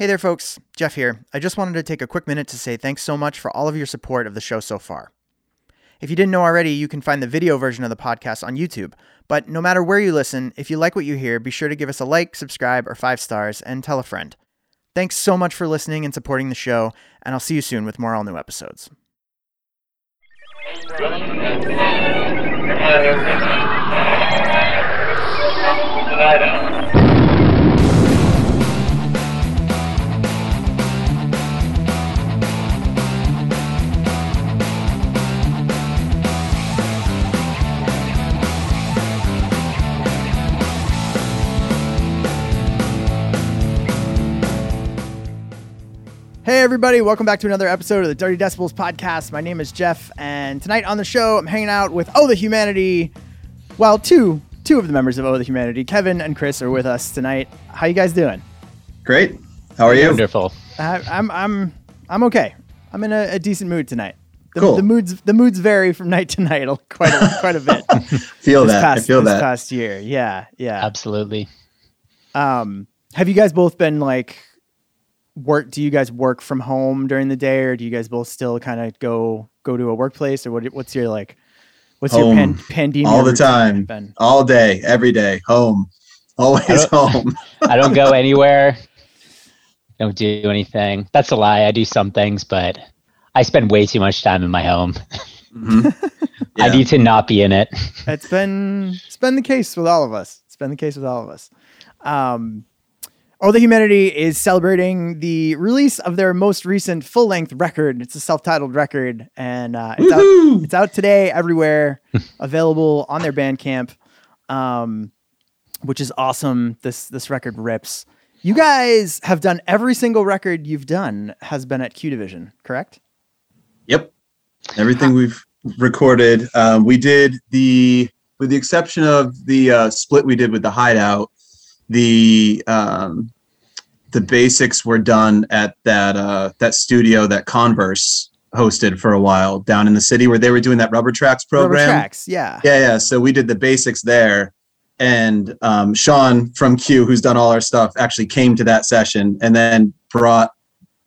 Hey there, folks. Jeff here. I just wanted to take a quick minute to say thanks so much for all of your support of the show so far. If you didn't know already, you can find the video version of the podcast on YouTube. But no matter where you listen, if you like what you hear, be sure to give us a like, subscribe, or five stars, and tell a friend. Thanks so much for listening and supporting the show, and I'll see you soon with more all new episodes. Hey, everybody, welcome back to another episode of the Dirty Decibels podcast. My name is Jeff, and tonight on the show, I'm hanging out with Oh the Humanity. Well, two two of the members of Oh the Humanity, Kevin and Chris, are with us tonight. How you guys doing? Great. How are you? Wonderful. I, I'm I'm I'm okay. I'm in a, a decent mood tonight. The, Cool. the moods the moods vary from night to night quite a, quite a bit. Feel that. past, I feel this that. past year. Yeah, yeah. Absolutely. Um, have you guys both been like work? Do you guys work from home during the day, or do you guys both still kind of go go to a workplace, or what? What's your like? What's your pan, Home. All the time. been? All day, every day, home. Always don't- home. I don't go anywhere. Don't do anything. That's a lie. I do some things, but I spend way too much time in my home. Mhm. I need to not be in it. It's been it's been the case with all of us. It's been the case with all of us. Um, Oh, the Humanity is celebrating the release of their most recent full length record. It's a self titled record, and uh, it's out It's out today everywhere, available on their Bandcamp, um, which is awesome. This this record rips. You guys have done every single record you've done has been at Q Division, correct? Yep. Everything we've recorded. Um, we did the, with the exception of the uh, split we did with the Hideout, the um, the basics were done at that uh, that studio that Converse hosted for a while down in the city where they were doing that Rubber Tracks program. Rubber tracks, yeah. Yeah, yeah. So we did the basics there. And um, Sean from Q, who's done all our stuff, actually came to that session and then brought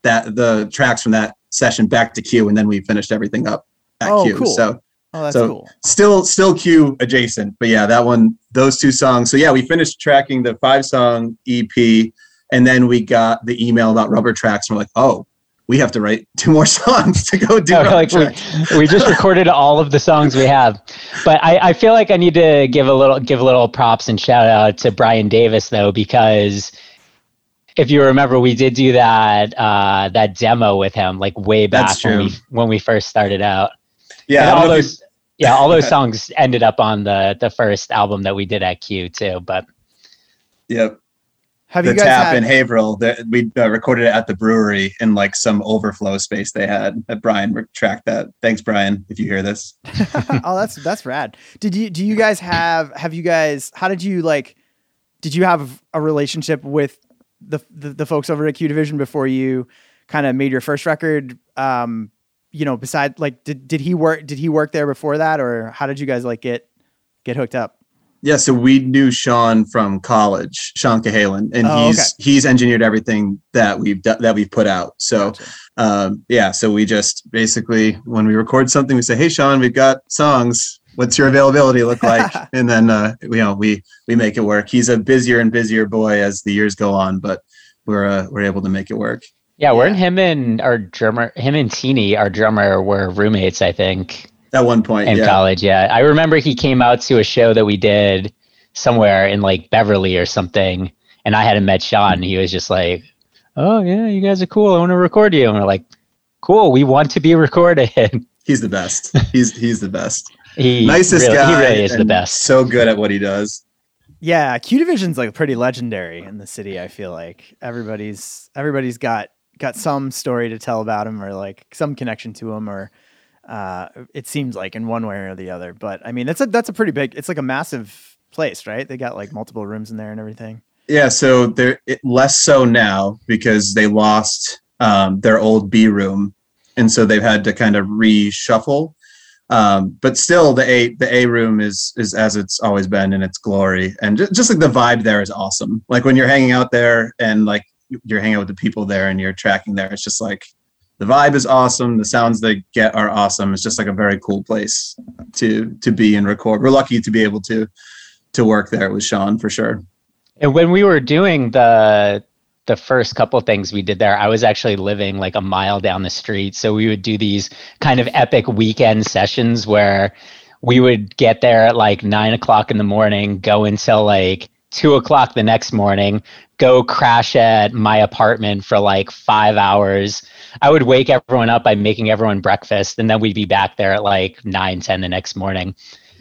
that the tracks from that session back to Q, and then we finished everything up at Oh, Q. cool. So Oh, that's So- cool. still still Q adjacent, but yeah, that one, those two songs. So yeah, we finished tracking the five song EP, and then we got the email about rubber tracks. And we're like, oh, we have to write two more songs to go do Oh, rubber like we, tracks. we just recorded all of the songs we have, but I, I feel like I need to give a little give a little props and shout out to Brian Davis though because if you remember, we did do that uh, that demo with him like way back when we when we first started out. Yeah, and I don't all know if you- those yeah all those songs ended up on the the first album that we did at q too but Yep. Have the you guys tap had, in Haverhill that we uh, recorded it at the brewery in like some overflow space they had. That Brian re- tracked that. Thanks, Brian, if you hear this. oh, that's that's rad. Did you do you guys have have you guys how did you like did you have a relationship with the the, the folks over at Q Division before you kind of made your first record? Um, you know, beside like did did he work did he work there before that or how did you guys like get get hooked up? Yeah, so we knew Sean from college, Sean Cahalan, and Oh, he's he's engineered everything that we've that we've put out. So Gotcha. um, yeah, so we just basically when we record something, we say, "Hey, Sean, we've got songs. What's your availability look like?" and then uh, you know we we make it work. He's a busier and busier boy as the years go on, but we're uh, we're able to make it work. Yeah, weren't Yeah. him and our drummer him and teeny our drummer were roommates i think At one point, in yeah. college yeah i remember he came out to a show that we did somewhere in like beverly or something and i hadn't met sean and he was just like oh yeah you guys are cool i want to record you and we're like cool we want to be recorded He's the best. He's he's the best. he Nicest really, guy. he really is the best So good at what he does. Yeah, Q Division's like pretty legendary in the city. I feel like everybody's everybody's got got some story to tell about him or like some connection to him or uh, it seems like in one way or the other. But I mean, that's a that's a pretty big. It's like a massive place, right? They got like multiple rooms in there and everything. Yeah, so they're it, less so now because they lost um, their old B room, and so they've had to kind of reshuffle. Um, but still, the A the A room is is as it's always been in its glory, and just, just like the vibe there is awesome. Like when you're hanging out there, and like you're hanging out with the people there and you're tracking there. It's just like the vibe is awesome. The sounds they get are awesome. It's just like a very cool place to to be and record. We're lucky to be able to to work there with Sean for sure. And when we were doing the the first couple things we did there, I was actually living like a mile down the street. So we would do these kind of epic weekend sessions where we would get there at like nine o'clock in the morning, go until like two o'clock the next morning, go crash at my apartment for like five hours. I would wake everyone up by making everyone breakfast, and then we'd be back there at like nine, ten the next morning.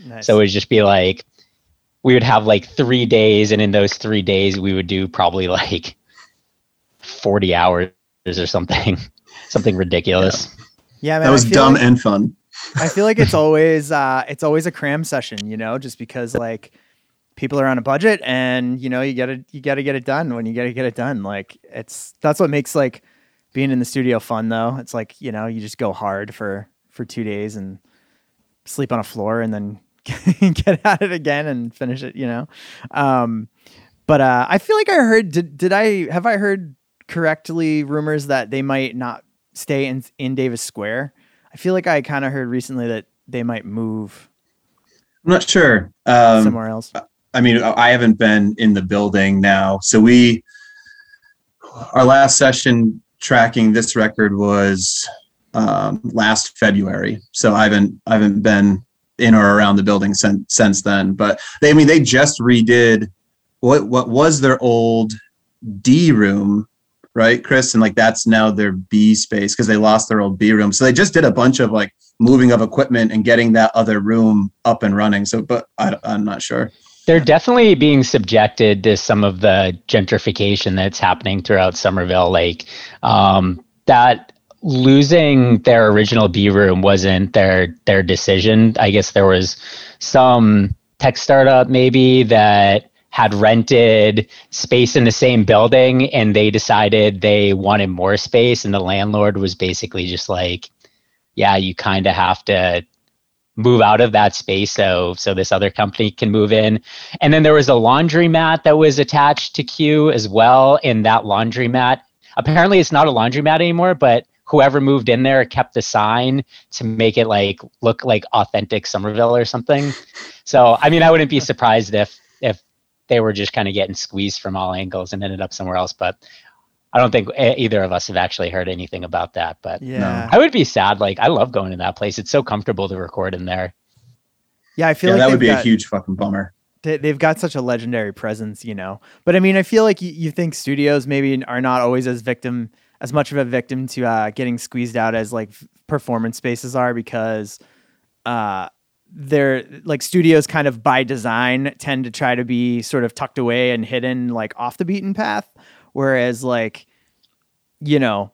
Nice. So it would just be like we would have like three days, and in those three days, we would do probably like 40 hours or something, something ridiculous. Yeah, man, that was dumb like, and fun. I feel like it's always uh, it's always a cram session, you know, just because like people are on a budget and you know you gotta you gotta get it done when you gotta get it done. Like it's that's what makes like being in the studio fun though. It's like you know you just go hard for for two days and sleep on a floor and then get at it again and finish it. You know, um, but uh, I feel like I heard did did I have I heard correctly rumors that they might not stay in in Davis Square. I feel like I kind of heard recently that they might move. I'm not sure. Um, somewhere else. I mean, I haven't been in the building now, so we our last session tracking this record was um, last February. So I haven't I haven't been in or around the building since since then. But they, I mean, they just redid what what was their old D room right, Chris? And like that's now their B space because they lost their old B room. So they just did a bunch of like moving of equipment and getting that other room up and running. So, but I, I'm not sure. They're definitely being subjected to some of the gentrification that's happening throughout Somerville. Like um, that losing their original B room wasn't their their decision. I guess there was some tech startup maybe that had rented space in the same building and they decided they wanted more space and the landlord was basically just like yeah you kind of have to move out of that space so so this other company can move in and then there was a laundromat that was attached to q as well in that laundromat apparently it's not a laundromat anymore but whoever moved in there kept the sign to make it like look like authentic somerville or something so i mean i wouldn't be surprised if if they were just kind of getting squeezed from all angles and ended up somewhere else. But I don't think either of us have actually heard anything about that. But yeah, I would be sad. Like I love going to that place. It's so comfortable to record in there. Yeah, I feel yeah, like that would be got, a huge fucking bummer. They've got such a legendary presence, you know. But I mean, I feel like you, you think studios maybe are not always as victim as much of a victim to uh, getting squeezed out as like performance spaces are because uh, they're like studios kind of by design tend to try to be sort of tucked away and hidden like off the beaten path whereas like you know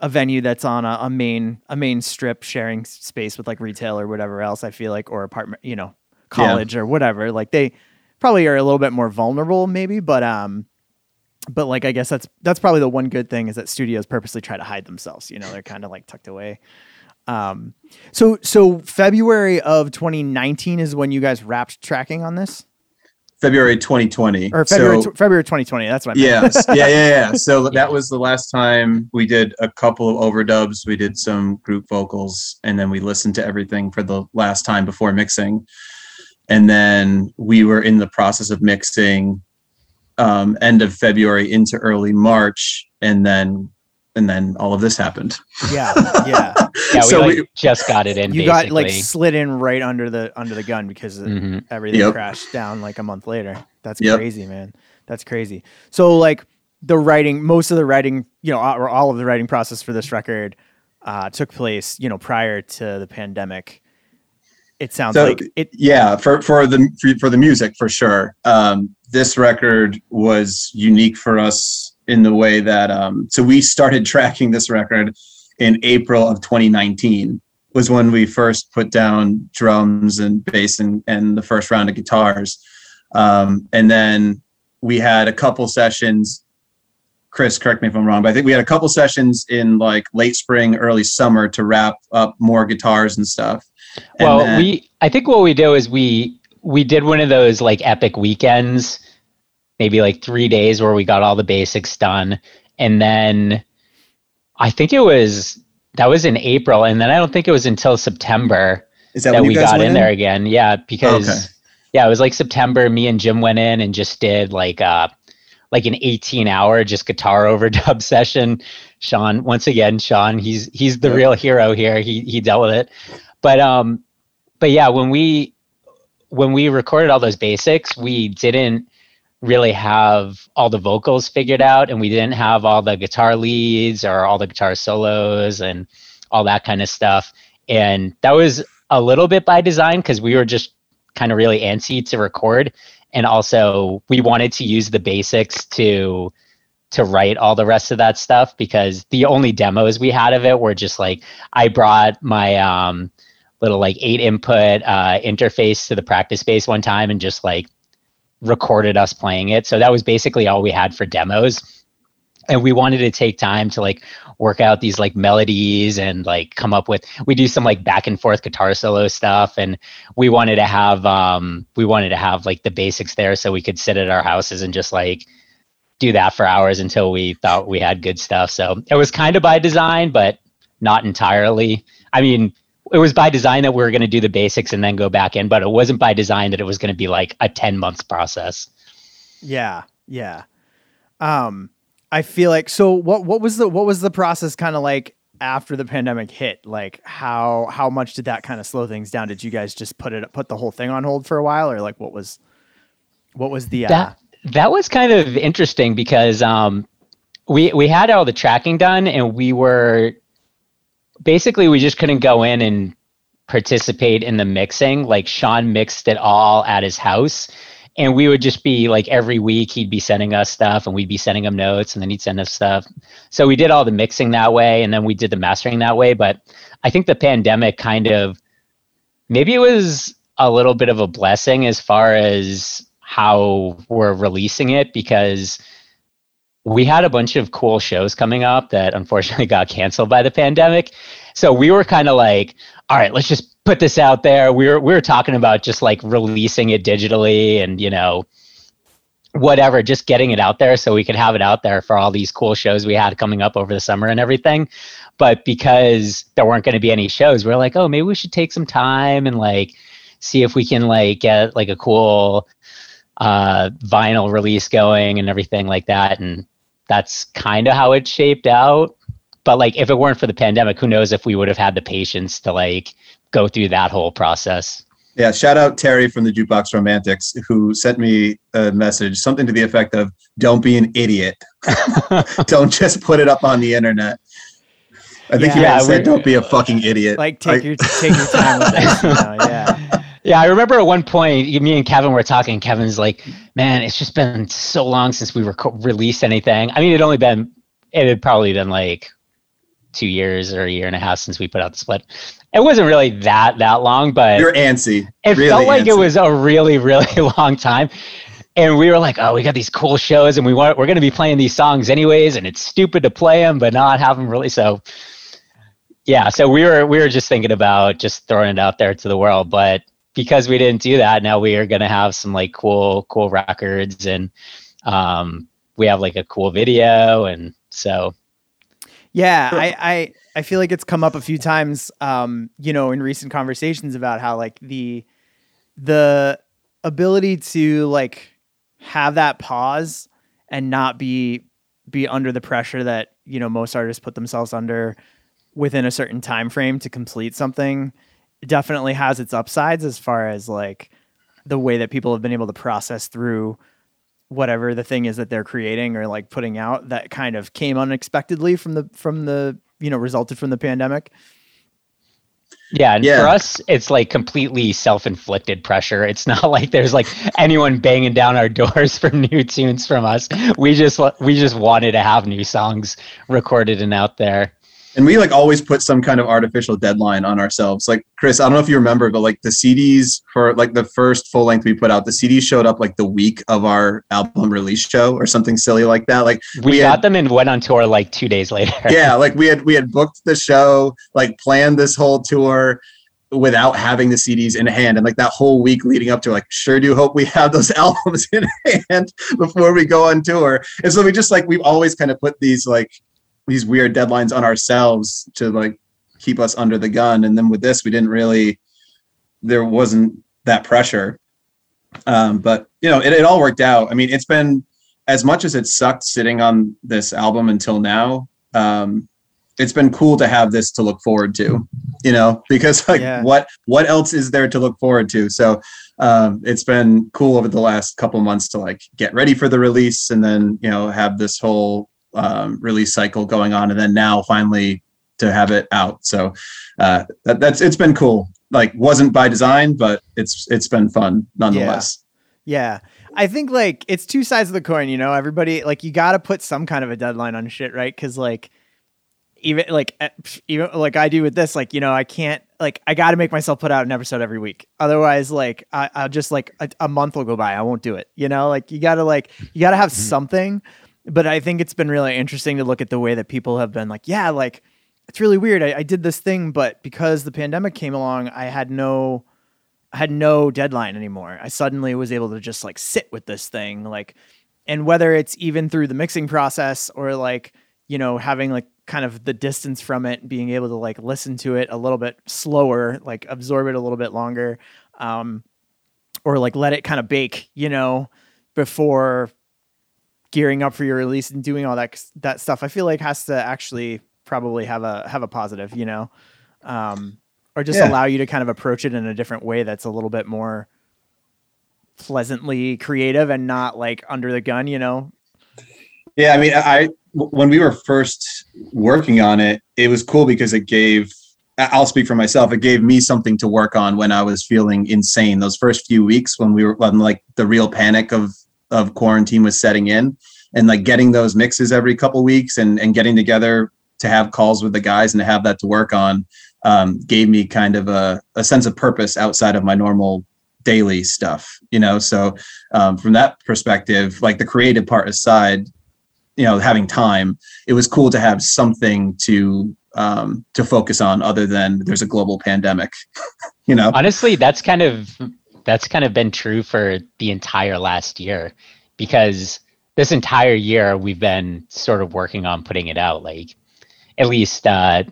a venue that's on a, a main a main strip sharing space with like retail or whatever else i feel like or apartment you know college yeah. or whatever like they probably are a little bit more vulnerable maybe but um but like i guess that's that's probably the one good thing is that studios purposely try to hide themselves you know they're kind of like tucked away um, so so February of 2019 is when you guys wrapped tracking on this. February 2020 or February so, February 2020. That's what. I yes, yeah, yeah, yeah. So yeah. that was the last time we did a couple of overdubs. We did some group vocals, and then we listened to everything for the last time before mixing. And then we were in the process of mixing um, end of February into early March, and then and then all of this happened. Yeah, yeah, yeah. We, so like, we just got it in. You basically. got like slid in right under the under the gun because mm-hmm. everything yep. crashed down like a month later. That's yep. crazy, man. That's crazy. So like the writing, most of the writing, you know, or all of the writing process for this record uh, took place, you know, prior to the pandemic. It sounds so, like it. Yeah, for for the for, for the music for sure. Um, this record was unique for us in the way that um, so we started tracking this record in April of 2019 was when we first put down drums and bass and, and the first round of guitars. Um, and then we had a couple sessions. Chris, correct me if I'm wrong, but I think we had a couple sessions in like late spring, early summer to wrap up more guitars and stuff. And well, then, we I think what we do is we we did one of those like epic weekends maybe like three days where we got all the basics done. and then I think it was that was in April, and then I don't think it was until September Is that, that, we got in there again. Yeah, because Okay. yeah, it was like September. Me and Jim went in and just did like uh like an 18 hour just guitar overdub session. Sean, once again, Sean, he's he's the Yep. real hero here. He he dealt with it. But um but yeah, when we when we recorded all those basics, we didn't really have all the vocals figured out and we didn't have all the guitar leads or all the guitar solos and all that kind of stuff. And that was a little bit by design because we were just kind of really antsy to record. And also we wanted to use the basics to to write all the rest of that stuff because the only demos we had of it were just like I brought my um little like eight input uh interface to the practice space one time and just like recorded us playing it. So that was basically all we had for demos. And we wanted to take time to like work out these like melodies and like come up with we do some like back and forth guitar solo stuff and we wanted to have um we wanted to have like the basics there so we could sit at our houses and just like do that for hours until we thought we had good stuff. So it was kind of by design, but not entirely. I mean, it was by design that we were going to do the basics and then go back in, but it wasn't by design that it was going to be like a 10 months process. Yeah, yeah. Um, I feel like so. What what was the what was the process kind of like after the pandemic hit? Like how how much did that kind of slow things down? Did you guys just put it put the whole thing on hold for a while, or like what was what was the uh, That that was kind of interesting because um, we we had all the tracking done and we were basically we just couldn't go in and participate in the mixing. Like Sean mixed it all at his house. And we would just be like every week he'd be sending us stuff and we'd be sending him notes and then he'd send us stuff. So we did all the mixing that way and then we did the mastering that way. But I think the pandemic kind of maybe it was a little bit of a blessing as far as how we're releasing it because we had a bunch of cool shows coming up that unfortunately got canceled by the pandemic. So we were kind of like, all right, let's just put this out there. We were we were talking about just like releasing it digitally and you know whatever, just getting it out there so we could have it out there for all these cool shows we had coming up over the summer and everything. But because there weren't going to be any shows, we are like, oh, maybe we should take some time and like see if we can like get like a cool uh vinyl release going and everything like that and that's kind of how it shaped out but like if it weren't for the pandemic who knows if we would have had the patience to like go through that whole process Yeah, shout out Terry from the Jukebox Romantics who sent me a message, something to the effect of "Don't be an idiot. Don't just put it up on the internet." I think he Yeah, might have said, "Don't be a fucking idiot." like take I- your take your time with this? You know? Yeah, yeah i remember at one point me and kevin were talking kevin's like man it's just been so long since we reco- released anything. I mean it only been it had probably been like two years or a year and a half since we put out the split. It wasn't really that that long but You're antsy. it really felt like it was a really really long time. And we were like oh we got these cool shows and we want we're going to be playing these songs anyways and it's stupid to play them but not have them really. So yeah so we were we were just thinking about just throwing it out there to the world but because we didn't do that now we are going to have some like cool cool records and um we have like a cool video and so yeah. I I I feel like it's come up a few times, um, you know, in recent conversations about how like the the ability to like have that pause and not be be under the pressure that you know most artists put themselves under within a certain time frame to complete something definitely has its upsides as far as like the way that people have been able to process through whatever the thing is that they're creating or like putting out that kind of came unexpectedly from the from the you know resulted from the pandemic Yeah, and Yeah. for us, it's like completely self-inflicted pressure. It's not like there's like anyone banging down our doors for new tunes from us. We just we just wanted to have new songs recorded and out there. And we like always put some kind of artificial deadline on ourselves like chris i don't know if you remember but like the cds for like the first full length we put out the cds showed up like the week of our album release show or something silly like that like We, We got had- them and went on tour like two days later. yeah like we had we had booked the show like planned this whole tour without having the CDs in hand. And like that whole week leading up to, like, sure do hope we have those albums in hand before we go on tour. And so we just like we've always kind of put these like these weird deadlines on ourselves to like keep us under the gun. And then with this, we didn't really there wasn't that pressure. Um, but you know, it, it all worked out. I mean, it's been as much as it sucked sitting on this album until now. Um, it's been cool to have this to look forward to, you know, because like Yeah. what what else is there to look forward to? So um, it's been cool over the last couple months to like get ready for the release and then you know have this whole um, release cycle going on and then now finally to have it out. So uh, that, that's it's been cool. Like wasn't by design, but it's it's been fun nonetheless. Yeah. I think like it's two sides of the coin, you know. Everybody like you got to put some kind of a deadline on shit, right? Cuz like even like eh, even like I do with this, like you know, I can't like I got to make myself put out an episode every week. Otherwise, like I, I'll just like a, a month will go by, I won't do it. You know, like you got to like you got to have something. But I think it's been really interesting to look at the way that people have been like, yeah, like it's really weird. I, I did this thing, but because the pandemic came along, I had no I had no deadline anymore. I suddenly was able to just like sit with this thing, like, and whether it's even through the mixing process or like, you know, having like kind of the distance from it, being able to like listen to it a little bit slower, like absorb it a little bit longer, um, or like let it kind of bake, you know, before gearing up for your release and doing all that that stuff. I feel like has to actually probably have a have a positive, you know. Um, or just Yeah. allow you to kind of approach it in a different way that's a little bit more pleasantly creative and not like under the gun, you know? Yeah, I mean, I when we were first working on it, it was cool because it gave. I'll speak for myself. It gave me something to work on when I was feeling insane. Those first few weeks when we were when like the real panic of of quarantine was setting in, and like getting those mixes every couple weeks and and getting together to have calls with the guys and to have that to work on um, gave me kind of a, a sense of purpose outside of my normal daily stuff. You know, so um, from that perspective, like the creative part aside, you know having time it was cool to have something to um to focus on other than there's a global pandemic you know Honestly, that's kind of that's kind of been true for the entire last year because this entire year we've been sort of working on putting it out like at least uh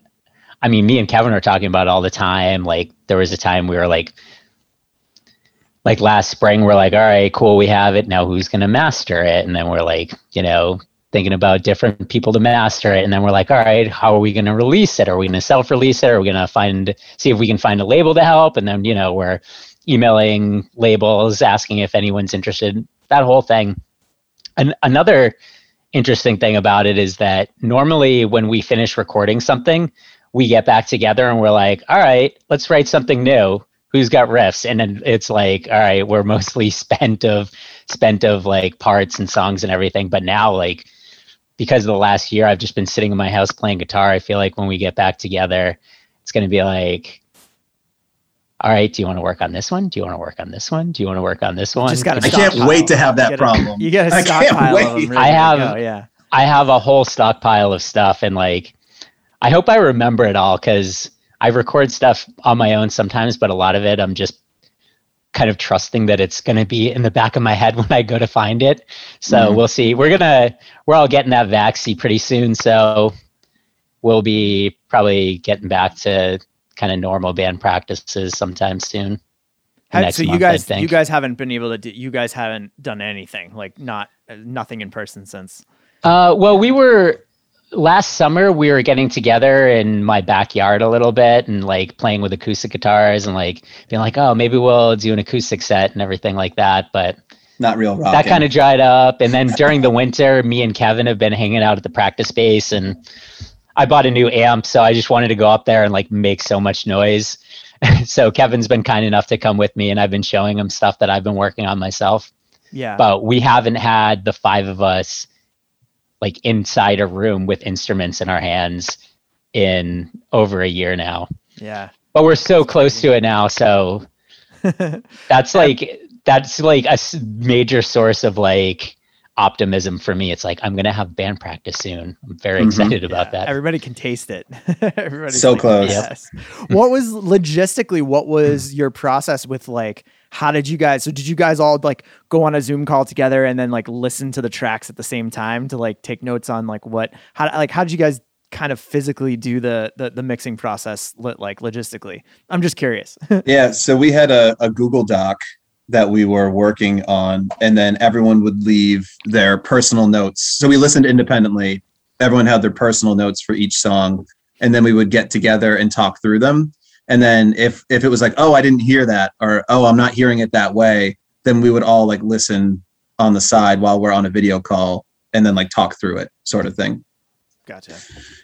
I mean me and Kevin are talking about it all the time like there was a time we were like like last spring we're like all right cool we have it now who's going to master it? And then we're like you know thinking about different people to master it and then we're like all right how are we going to release it? Are we going to self-release it? Are we going to find see if we can find a label to help? And then you know we're emailing labels asking if anyone's interested that whole thing. And another interesting thing about it is that normally when we finish recording something we get back together and we're like all right let's write something new. Who's got riffs? And then it's like all right we're mostly spent of spent of like parts and songs and everything. But now like because of the last year i've just been sitting in my house playing guitar i feel like when we get back together it's going to be like all right do you want to work on this one do you want to work on this one do you want to work on this one Just gotta i can't wait to have that You gotta- problem You got a I can't stockpile of them. wait. I have- go, yeah. I have a whole stockpile of stuff and like I hope I remember it all cuz I record stuff on my own sometimes but a lot of it I'm just kind of trusting that it's going to be in the back of my head when I go to find it. So Mhm. we'll see. We're going to we're all getting that vaccine pretty soon so we'll be probably getting back to kind of normal band practices sometime soon. Have- next so you month, I guys, you guys haven't been able to do. You guys haven't done anything like not uh, nothing in person since. Uh, well, we were last summer. We were getting together in my backyard a little bit and like playing with acoustic guitars and like being like, oh, maybe we'll do an acoustic set and everything like that. But not real rock that kind of dried up. And then during the winter, me and Kevin have been hanging out at the practice space and I bought a new amp, so I just wanted to go up there and like make so much noise. so Kevin's been kind enough to come with me and I've been showing him stuff that I've been working on myself Yeah. but we haven't had the five of us like inside a room with instruments in our hands in over a year now yeah. but we're so close to it now so that's like that's like a major source of like optimism for me. It's like I'm gonna have band practice soon. I'm very mm-hmm. excited about yeah, that. Everybody can taste it. Everybody's so like, close. Yes. what was logistically? What was your process with like? How did you guys? So did you guys all like go on a Zoom call together and then like listen to the tracks at the same time to like take notes on like what how like how did you guys kind of physically do the the, the mixing process like logistically? I'm just curious. yeah, so we had a, a Google Doc that we were working on and then everyone would leave their personal notes. So we listened independently. Everyone had their personal notes for each song and then we would get together and talk through them. And then if if it was like oh i didn't hear that or oh i'm not hearing it that way then we would all like listen on the side while we're on a video call and then like talk through it sort of thing. Gotcha.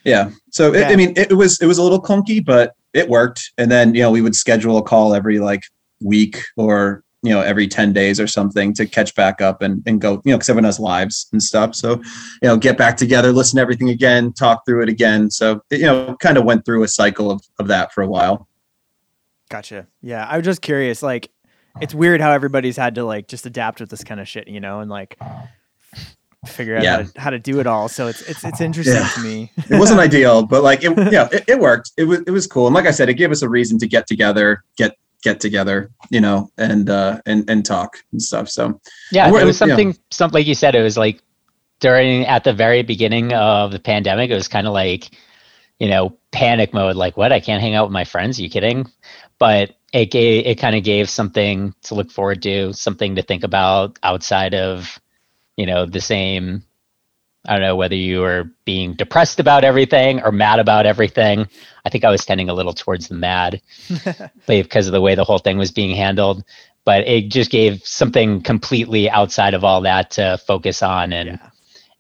Yeah. So yeah. It, i mean it, it was it was a little clunky but it worked. And then you know we would schedule a call every like week or you know every 10 days or something to catch back up and, and go you know because everyone has lives and stuff. So you know get back together listen to everything again talk through it again. So you know kind of went through a cycle of, of that for a while. Gotcha. Yeah i was just curious like it's weird how everybody's had to like just adapt with this kind of shit you know and like figure out yeah. how, to, how, to, do it all. So it's it's it's interesting yeah. to me. It wasn't ideal but like it yeah it, it worked. It was it was cool. And like i said it gave us a reason to get together get get together, you know, and uh, and and talk and stuff. So yeah, it was something, you know. something like you said. It was like during at the very beginning of the pandemic. It was kind of like you know panic mode. Like what? I can't hang out with my friends. Are you kidding? But it gave it kind of gave something to look forward to, something to think about outside of you know the same I don't know whether you were being depressed about everything or mad about everything. I think I was tending a little towards the mad because of the way the whole thing was being handled. But it just gave something completely outside of all that to focus on, and yeah.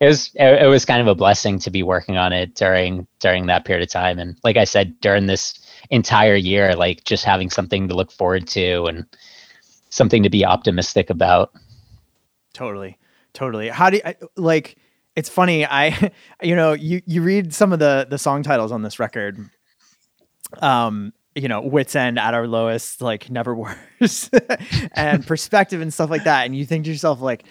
it was it, it was kind of a blessing to be working on it during during that period of time. And like I said, during this entire year, like just having something to look forward to and something to be optimistic about. Totally, totally. How do you like? It's funny. I, you know, you you read some of the the song titles on this record. Um, you know, wits end at our lowest, like never worse, and perspective and stuff like that. And you think to yourself, like,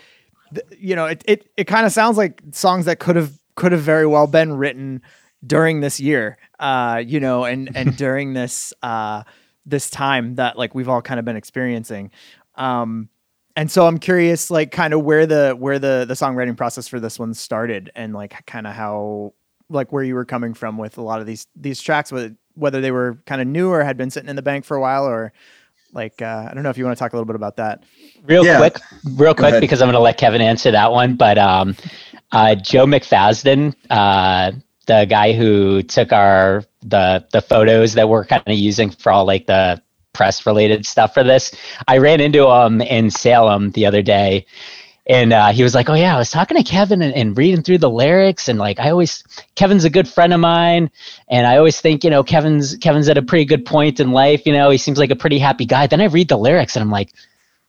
you know, it it it kind of sounds like songs that could have could have very well been written during this year. Uh, you know, and and during this uh this time that like we've all kind of been experiencing. Um, and so I'm curious, like, kind of where the where the the songwriting process for this one started, and like, kind of how, like, where you were coming from with a lot of these these tracks, whether they were kind of new or had been sitting in the bank for a while, or like, uh, I don't know if you want to talk a little bit about that. Real yeah. quick, real Go quick, ahead. because I'm going to let Kevin answer that one. But um, uh, Joe McFasden, uh, the guy who took our the the photos that we're kind of using for all like the press related stuff for this. I ran into him in Salem the other day and uh, he was like, "Oh yeah, I was talking to Kevin and, and, reading through the lyrics, and like I always, Kevin's a good friend of mine, and I always think, you know, Kevin's Kevin's at a pretty good point in life. You know, he seems like a pretty happy guy. Then I read the lyrics, and I'm like,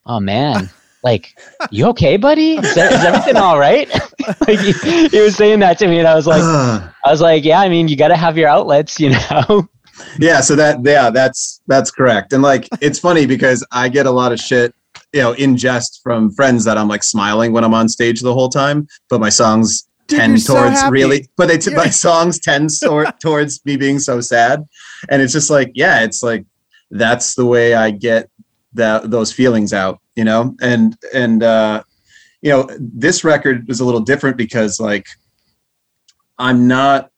oh man." Like, you okay, buddy? Is, that, is everything all right? like he, he, was saying that to me, and I was like, I was like, yeah. I mean, you got to have your outlets, you know yeah so that yeah that's that's correct. And like it's funny because i get a lot of shit you know in jest from friends that i'm like smiling when i'm on stage the whole time but my songs tend Dude, towards so really but they t- my songs tend so- towards me being so sad. And it's just like yeah it's like that's the way i get that those feelings out you know? And and uh you know this record is a little different because like i'm not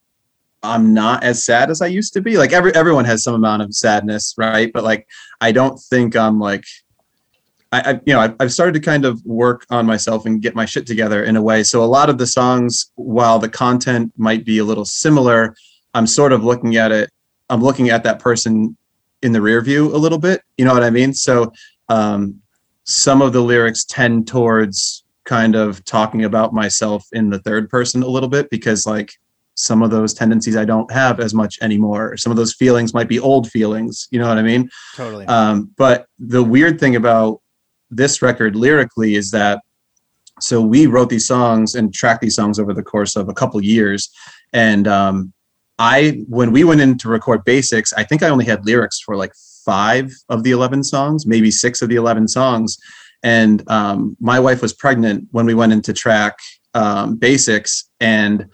I'm not as sad as I used to be. Like every everyone has some amount of sadness, right? But like I don't think I'm like I, I you know I've, I've started to kind of work on myself and get my shit together in a way. So a lot of the songs, while the content might be a little similar, I'm sort of looking at it. I'm looking at that person in the rear view a little bit. You know what I mean? So um, some of the lyrics tend towards kind of talking about myself in the third person a little bit because like some of those tendencies I don't have as much anymore. Some of those feelings might be old feelings. You know what I mean? Totally. Um, but the weird thing about this record lyrically is that so we wrote these songs and tracked these songs over the course of a couple years, and um, I when we went in to record basics, I think I only had lyrics for like five of the eleven songs, maybe six of the eleven songs, and um, my wife was pregnant when we went into track um, basics, and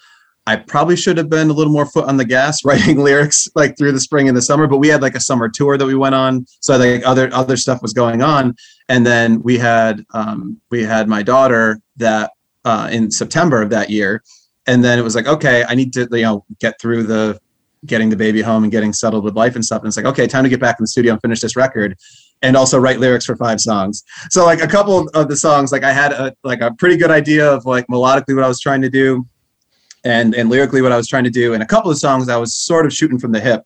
I probably should have been a little more foot on the gas writing lyrics like through the spring and the summer. But we had like a summer tour that we went on, so like other other stuff was going on, and then we had um, we had my daughter that uh, in September of that year, and then it was like okay, I need to you know get through the getting the baby home and getting settled with life and stuff. And it's like okay, time to get back in the studio and finish this record and also write lyrics for five songs. So like a couple of the songs, like I had a like a pretty good idea of like melodically what I was trying to do, and and lyrically what I was trying to do. And a couple of songs I was sort of shooting from the hip.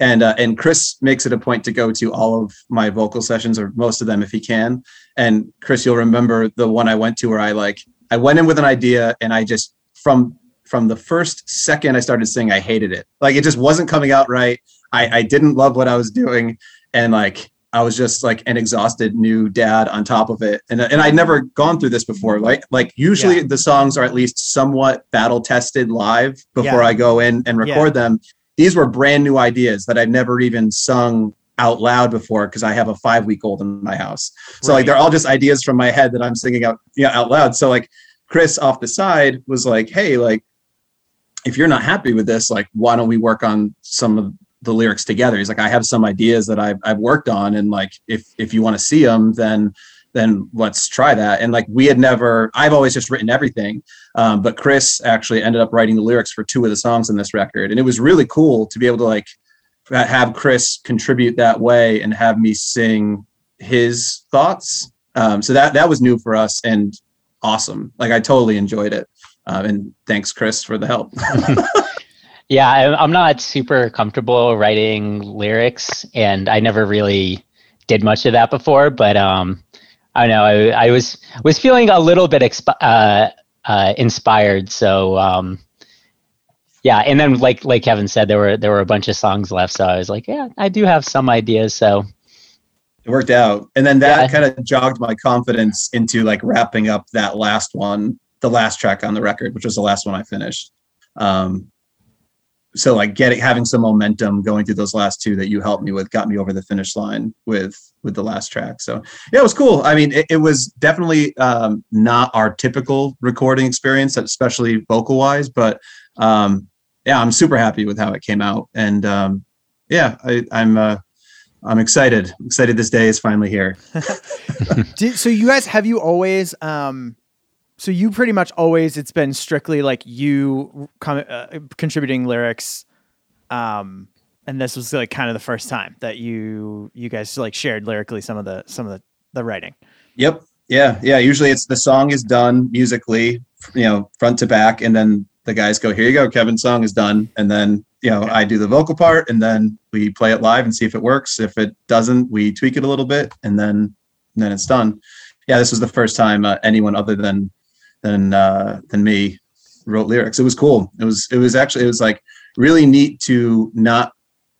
And uh, and Chris makes it a point to go to all of my vocal sessions or most of them if he can. And Chris, you'll remember the one I went to where I like I went in with an idea and I just from from the first second I started singing, I hated it. Like it just wasn't coming out right. I, I didn't love what I was doing. And like I was just like an exhausted new dad on top of it. And, and I'd never gone through this before. Mm-hmm. Like, like usually yeah. the songs are at least somewhat battle tested live before yeah. I go in and record yeah. them. These were brand new ideas that I'd never even sung out loud before because I have a five week old in my house. So right. like they're all just ideas from my head that I'm singing out yeah, out loud. So like Chris off the side was like, hey, like if you're not happy with this, like why don't we work on some of the lyrics together. He's like, I have some ideas that I've, I've worked on. And like, if, if you want to see them, then, then let's try that. And like, we had never, I've always just written everything. Um, but Chris actually ended up writing the lyrics for two of the songs in this record. And it was really cool to be able to like have Chris contribute that way and have me sing his thoughts. Um, so that, that was new for us and awesome. Like I totally enjoyed it. Um, and thanks Chris for the help. Yeah, I'm not super comfortable writing lyrics, and I never really did much of that before. But um, I don't know. I, I was was feeling a little bit uh, uh, inspired. So um, yeah, and then like like Kevin said, there were there were a bunch of songs left. So I was like, yeah, I do have some ideas. So it worked out, and then that yeah. kind of jogged my confidence into like wrapping up that last one, the last track on the record, which was the last one I finished. Um, so like getting having some momentum going through those last two that you helped me with got me over the finish line with with the last track. So yeah it was cool. I mean it, it was definitely um, not our typical recording experience especially vocal wise but um, yeah i'm super happy with how it came out. And um, yeah I, i'm uh, i'm excited. Excited this day is finally here. So you guys have you always um so you pretty much always it's been strictly like you com- uh, contributing lyrics um and this was like kind of the first time that you you guys like shared lyrically some of the some of the the writing. Yep. Yeah. Yeah. Usually it's the song is done musically you know front to back and then the guys go here you go kevin's song is done. And then you know okay. i do the vocal part and then we play it live and see if it works. If it doesn't we tweak it a little bit and then and then it's done. Yeah this was the first time uh, anyone other than than uh, than me wrote lyrics. It was cool. It was it was actually it was like really neat to not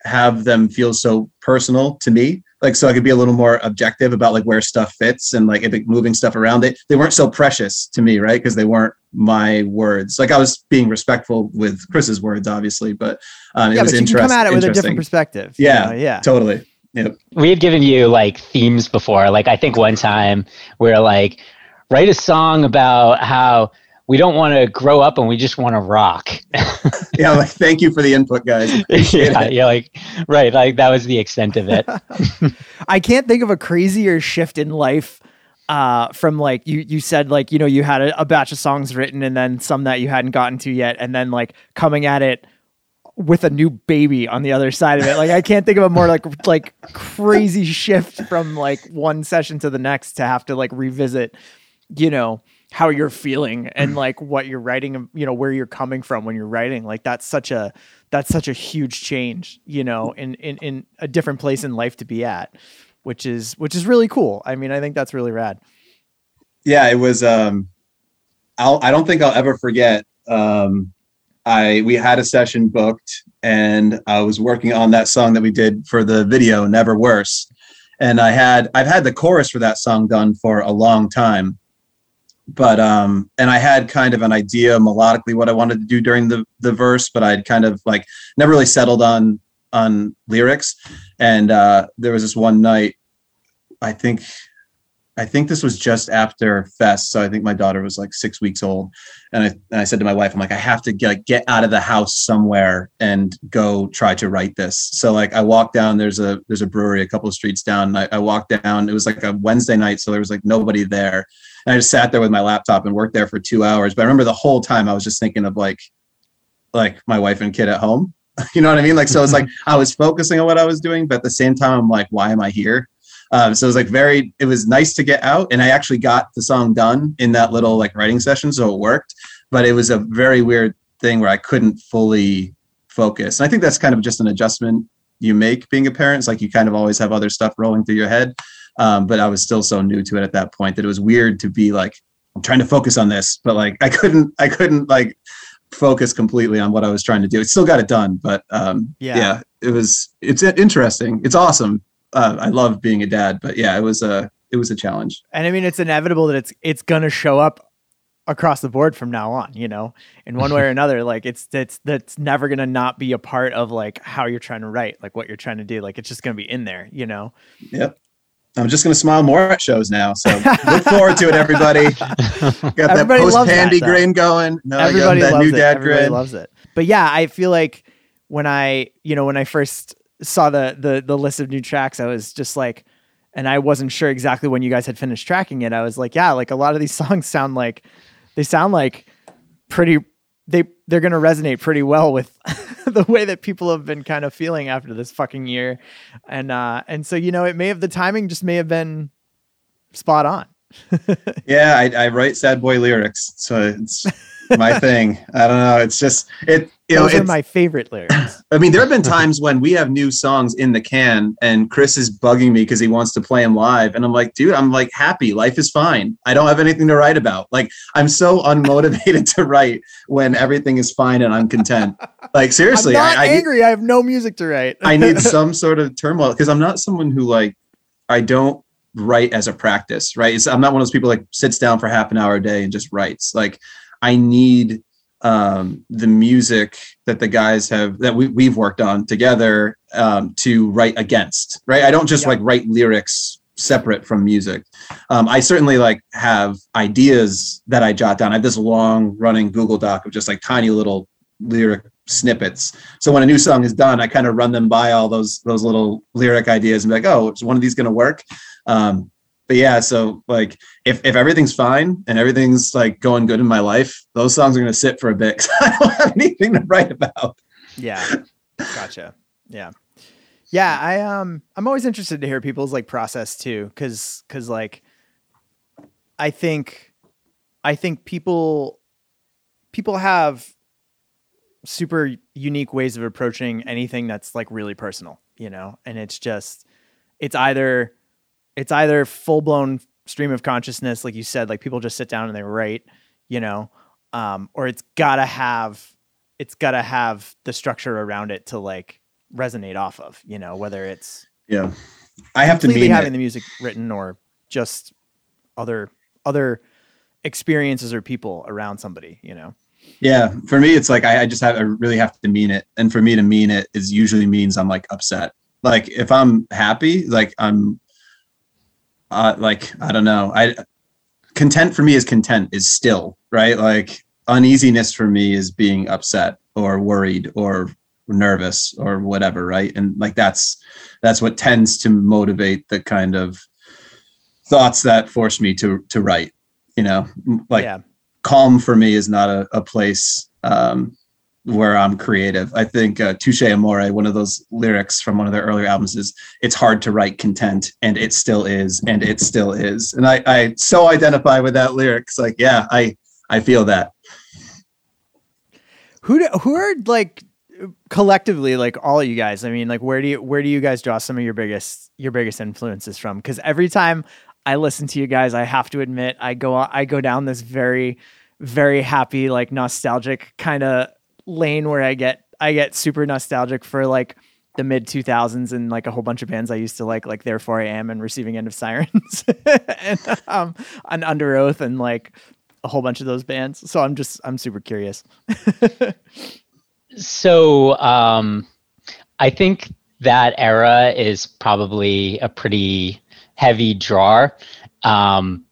have them feel so personal to me. Like so I could be a little more objective about like where stuff fits and like if it, moving stuff around. They they weren't so precious to me, right? Because they weren't my words. Like I was being respectful with Chris's words, obviously, but um, it yeah, was but you interesting. Can come at it with a different perspective. Yeah, you know? yeah, totally. Yep. We had given you like themes before. Like I think one time we are like, write a song about how we don't want to grow up and we just want to rock. yeah, like thank you for the input, guys. yeah, it. yeah, like right, like that was the extent of it. I can't think of a crazier shift in life uh from like you you said like you know you had a, a batch of songs written and then some that you hadn't gotten to yet and then like coming at it with a new baby on the other side of it. Like I can't think of a more like like crazy shift from like one session to the next to have to like revisit you know how you're feeling and mm. like what you're writing you know where you're coming from when you're writing like that's such a that's such a huge change you know in in in a different place in life to be at which is which is really cool. I mean i think that's really rad. Yeah it was um I'll, i don't think i'll ever forget um i we had a session booked and i was working on that song that we did for the video never worse. And i had i've had the chorus for that song done for a long time but um and i had kind of an idea melodically what i wanted to do during the the verse but i'd kind of like never really settled on on lyrics and uh there was this one night i think I think this was just after Fest. So I think my daughter was like six weeks old. And I, and I said to my wife, I'm like, I have to get, get out of the house somewhere and go try to write this. So like I walked down, there's a, there's a brewery a couple of streets down. I, I walked down, it was like a Wednesday night. So there was like nobody there. And I just sat there with my laptop and worked there for two hours. But I remember the whole time I was just thinking of like, like my wife and kid at home. you know what I mean? Like, so it's like I was focusing on what I was doing, but at the same time, I'm like, why am I here? Um, so it was like very, it was nice to get out, and I actually got the song done in that little like writing session, so it worked. But it was a very weird thing where I couldn't fully focus. And I think that's kind of just an adjustment you make being a parent. It's like you kind of always have other stuff rolling through your head. Um, but I was still so new to it at that point that it was weird to be like, I'm trying to focus on this, but like I couldn't, I couldn't like focus completely on what I was trying to do. It still got it done, but um, yeah. yeah, it was it's interesting. It's awesome. Uh, I love being a dad, but yeah, it was a it was a challenge. And I mean, it's inevitable that it's it's gonna show up across the board from now on. You know, in one way or another. Like it's it's that's never gonna not be a part of like how you're trying to write, like what you're trying to do. Like it's just gonna be in there. You know. Yep. I'm just going to smile more at shows now. So look forward to it, everybody. Got that post pandy grain going. No, everybody that loves new dad it. Everybody grin. loves it. But yeah, I feel like when I, you know, when I first saw the the the list of new tracks, I was just like, and I wasn't sure exactly when you guys had finished tracking it. I was like, yeah, like a lot of these songs sound like they sound like pretty they they're going to resonate pretty well with the way that people have been kind of feeling after this fucking year and uh and so you know it may have the timing just may have been spot on yeah I, I write sad boy lyrics so it's my thing. I don't know. It's just it. You Those know, are my favorite lyrics. I mean, there have been times when we have new songs in the can, and Chris is bugging me because he wants to play them live, and I'm like, dude, I'm like happy. Life is fine. I don't have anything to write about. Like, I'm so unmotivated to write when everything is fine and I'm content. Like, seriously, I'm not I, angry. I, I have no music to write. I need some sort of turmoil because I'm not someone who like I don't write as a practice, right? I'm not one of those people like sits down for half an hour a day and just writes. Like I need um, the music that the guys have that we, we've worked on together um, to write against right? I don't just yeah. like write lyrics separate from music. Um, i certainly like have ideas that i jot down. I have this long running google doc of just like tiny little lyric snippets. So when a new song is done i kind of run them by all those those little lyric ideas and be like oh is one of these going to work? Um, but yeah, so like if if everything's fine and everything's like going good in my life, those songs are gonna sit for a bit because I don't have anything to write about. Yeah, gotcha. Yeah, yeah. I um I'm always interested to hear people's like process too, because because like I think I think people people have super unique ways of approaching anything that's like really personal, you know, and it's just it's either it's either full blown stream of consciousness, like you said, like people just sit down and they write, you know, um, or it's gotta have it's gotta have the structure around it to like resonate off of, you know, whether it's yeah, I have to mean having it. the music written or just other other experiences or people around somebody, you know. Yeah, for me, it's like I, I just have I really have to mean it, and for me to mean it is usually means I'm like upset. Like if I'm happy, like I'm uh, like I don't know. I content for me is content is still right. Like uneasiness for me is being upset or worried or nervous or whatever, right? And like that's that's what tends to motivate the kind of thoughts that force me to to write. You know, like yeah. calm for me is not a, a place um, where I'm creative. I think uh, Touche Amore, one of those lyrics from one of their earlier albums, is "It's hard to write content, and it still is, and it still is." And I, I so identify with that lyric. It's like, yeah, I, I feel that. Who, do, who are like collectively, like all you guys? I mean, like, where do you, where do you guys draw some of your biggest, your biggest influences from? Because every time I listen to you guys, I have to admit, I go, I go down this very, very happy, like nostalgic kind of lane where I get I get super nostalgic for like the mid 2000s and like a whole bunch of bands I used to like, like Therefore I Am and Receiving End of Sirens and um, on Underoath and like a whole bunch of those bands. So I'm just, I'm super curious. so um, I think that era is probably a pretty heavy drawer. Um,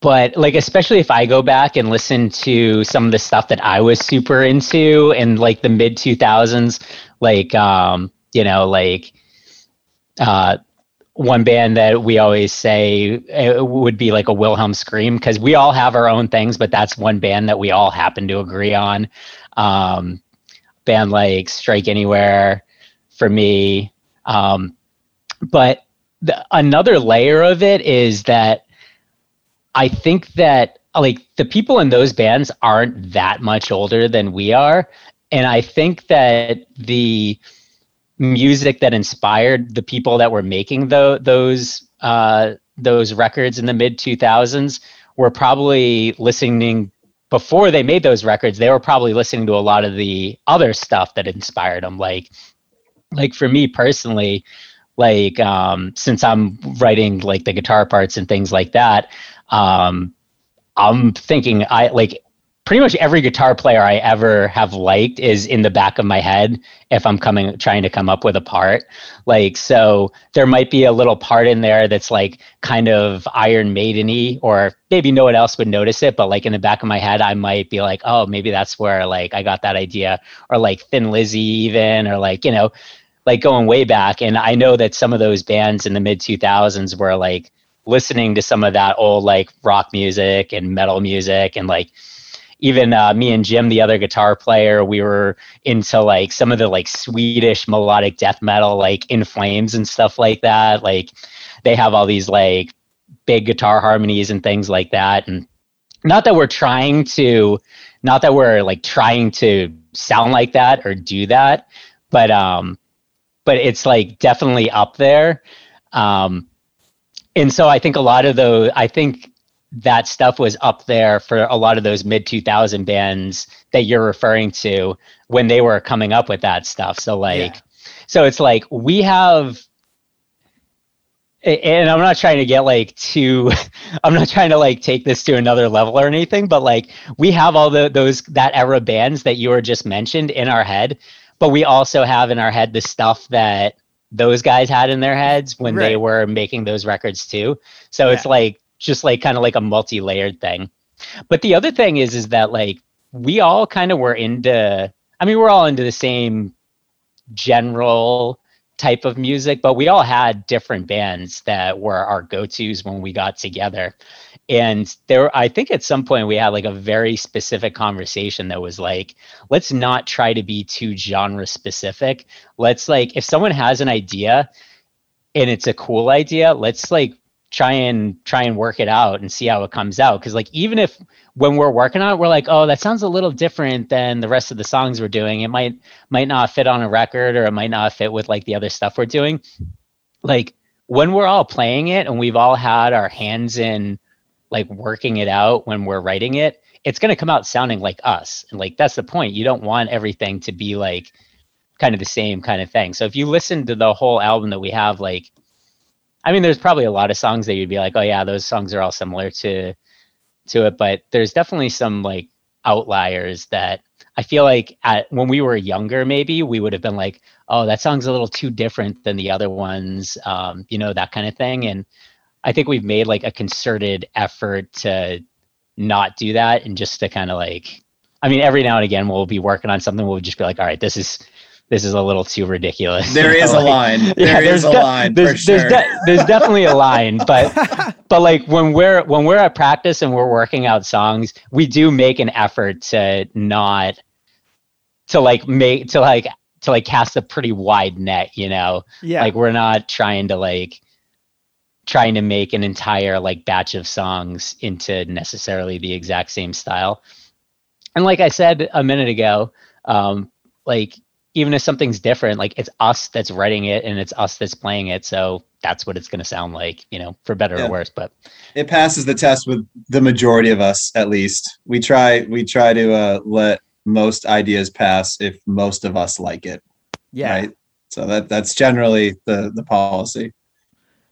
but like especially if I go back and listen to some of the stuff that I was super into in like the mid 2000s, like um, you know, like uh, one band that we always say uh, would be like a Wilhelm Scream because we all have our own things, but that's one band that we all happen to agree on. Um, band like Strike Anywhere for me. Um, but the, another layer of it is that I think that like the people in those bands aren't that much older than we are. And I think that the music that inspired the people that were making the, those uh, those records in the mid 2000s were probably listening before they made those records they were probably listening to a lot of the other stuff that inspired them like like for me personally like um since i'm writing like the guitar parts and things like that um i'm thinking i like pretty much every guitar player I ever have liked is in the back of my head if I'm coming trying to come up with a part. Like so there might be a little part in there that's like kind of Iron Maideny or maybe no one else would notice it, but like in the back of my head I might be like, oh maybe that's where like I got that idea. Or like Thin Lizzy even or like, you know, like going way back. And I know that some of those bands in the mid two thousands were like listening to some of that old like rock music and metal music and like even uh, me and Jim, the other guitar player, we were into like some of the like Swedish melodic death metal, like In Flames and stuff like that. Like they have all these like big guitar harmonies and things like that. And not that we're trying to, not that we're like trying to sound like that or do that, but um, but it's like definitely up there. Um, and so I think a lot of those, I think that stuff was up there for a lot of those mid 2000 bands that you're referring to when they were coming up with that stuff so like yeah. so it's like we have and I'm not trying to get like too I'm not trying to like take this to another level or anything but like we have all the those that era bands that you were just mentioned in our head but we also have in our head the stuff that those guys had in their heads when right. they were making those records too so yeah. it's like just like kind of like a multi-layered thing. But the other thing is is that like we all kind of were into I mean we're all into the same general type of music, but we all had different bands that were our go-tos when we got together. And there I think at some point we had like a very specific conversation that was like, let's not try to be too genre specific. Let's like if someone has an idea and it's a cool idea, let's like try and try and work it out and see how it comes out. Because like even if when we're working on it we're like oh that sounds a little different than the rest of the songs we're doing. It might might not fit on a record or it might not fit with like the other stuff we're doing. Like when we're all playing it and we've all had our hands in like working it out when we're writing it it's going to come out sounding like us. And like that's the point. You don't want everything to be like kind of the same kind of thing. So if you listen to the whole album that we have like I mean, there's probably a lot of songs that you'd be like, oh yeah, those songs are all similar to to it, but there's definitely some like outliers that I feel like at when we were younger, maybe we would have been like, oh, that song's a little too different than the other ones, um, you know, that kind of thing. And I think we've made like a concerted effort to not do that and just to kind of like, I mean, every now and again we'll be working on something. We'll just be like, all right, this is this is a little too ridiculous. There is like, a line. There yeah, is a de- line. There's, sure. there's, de- there's definitely a line, but but like when we're when we're at practice and we're working out songs, we do make an effort to not to like make to like to like cast a pretty wide net, you know. Yeah. Like we're not trying to like trying to make an entire like batch of songs into necessarily the exact same style. And like I said a minute ago, um, like even if something's different, like it's us that's writing it and it's us that's playing it. So that's what it's going to sound like, you know, for better yeah. or worse. But it passes the test with the majority of us, at least. We try we try to uh, let most ideas pass if most of us like it. Yeah. Right. So that that's generally the the policy.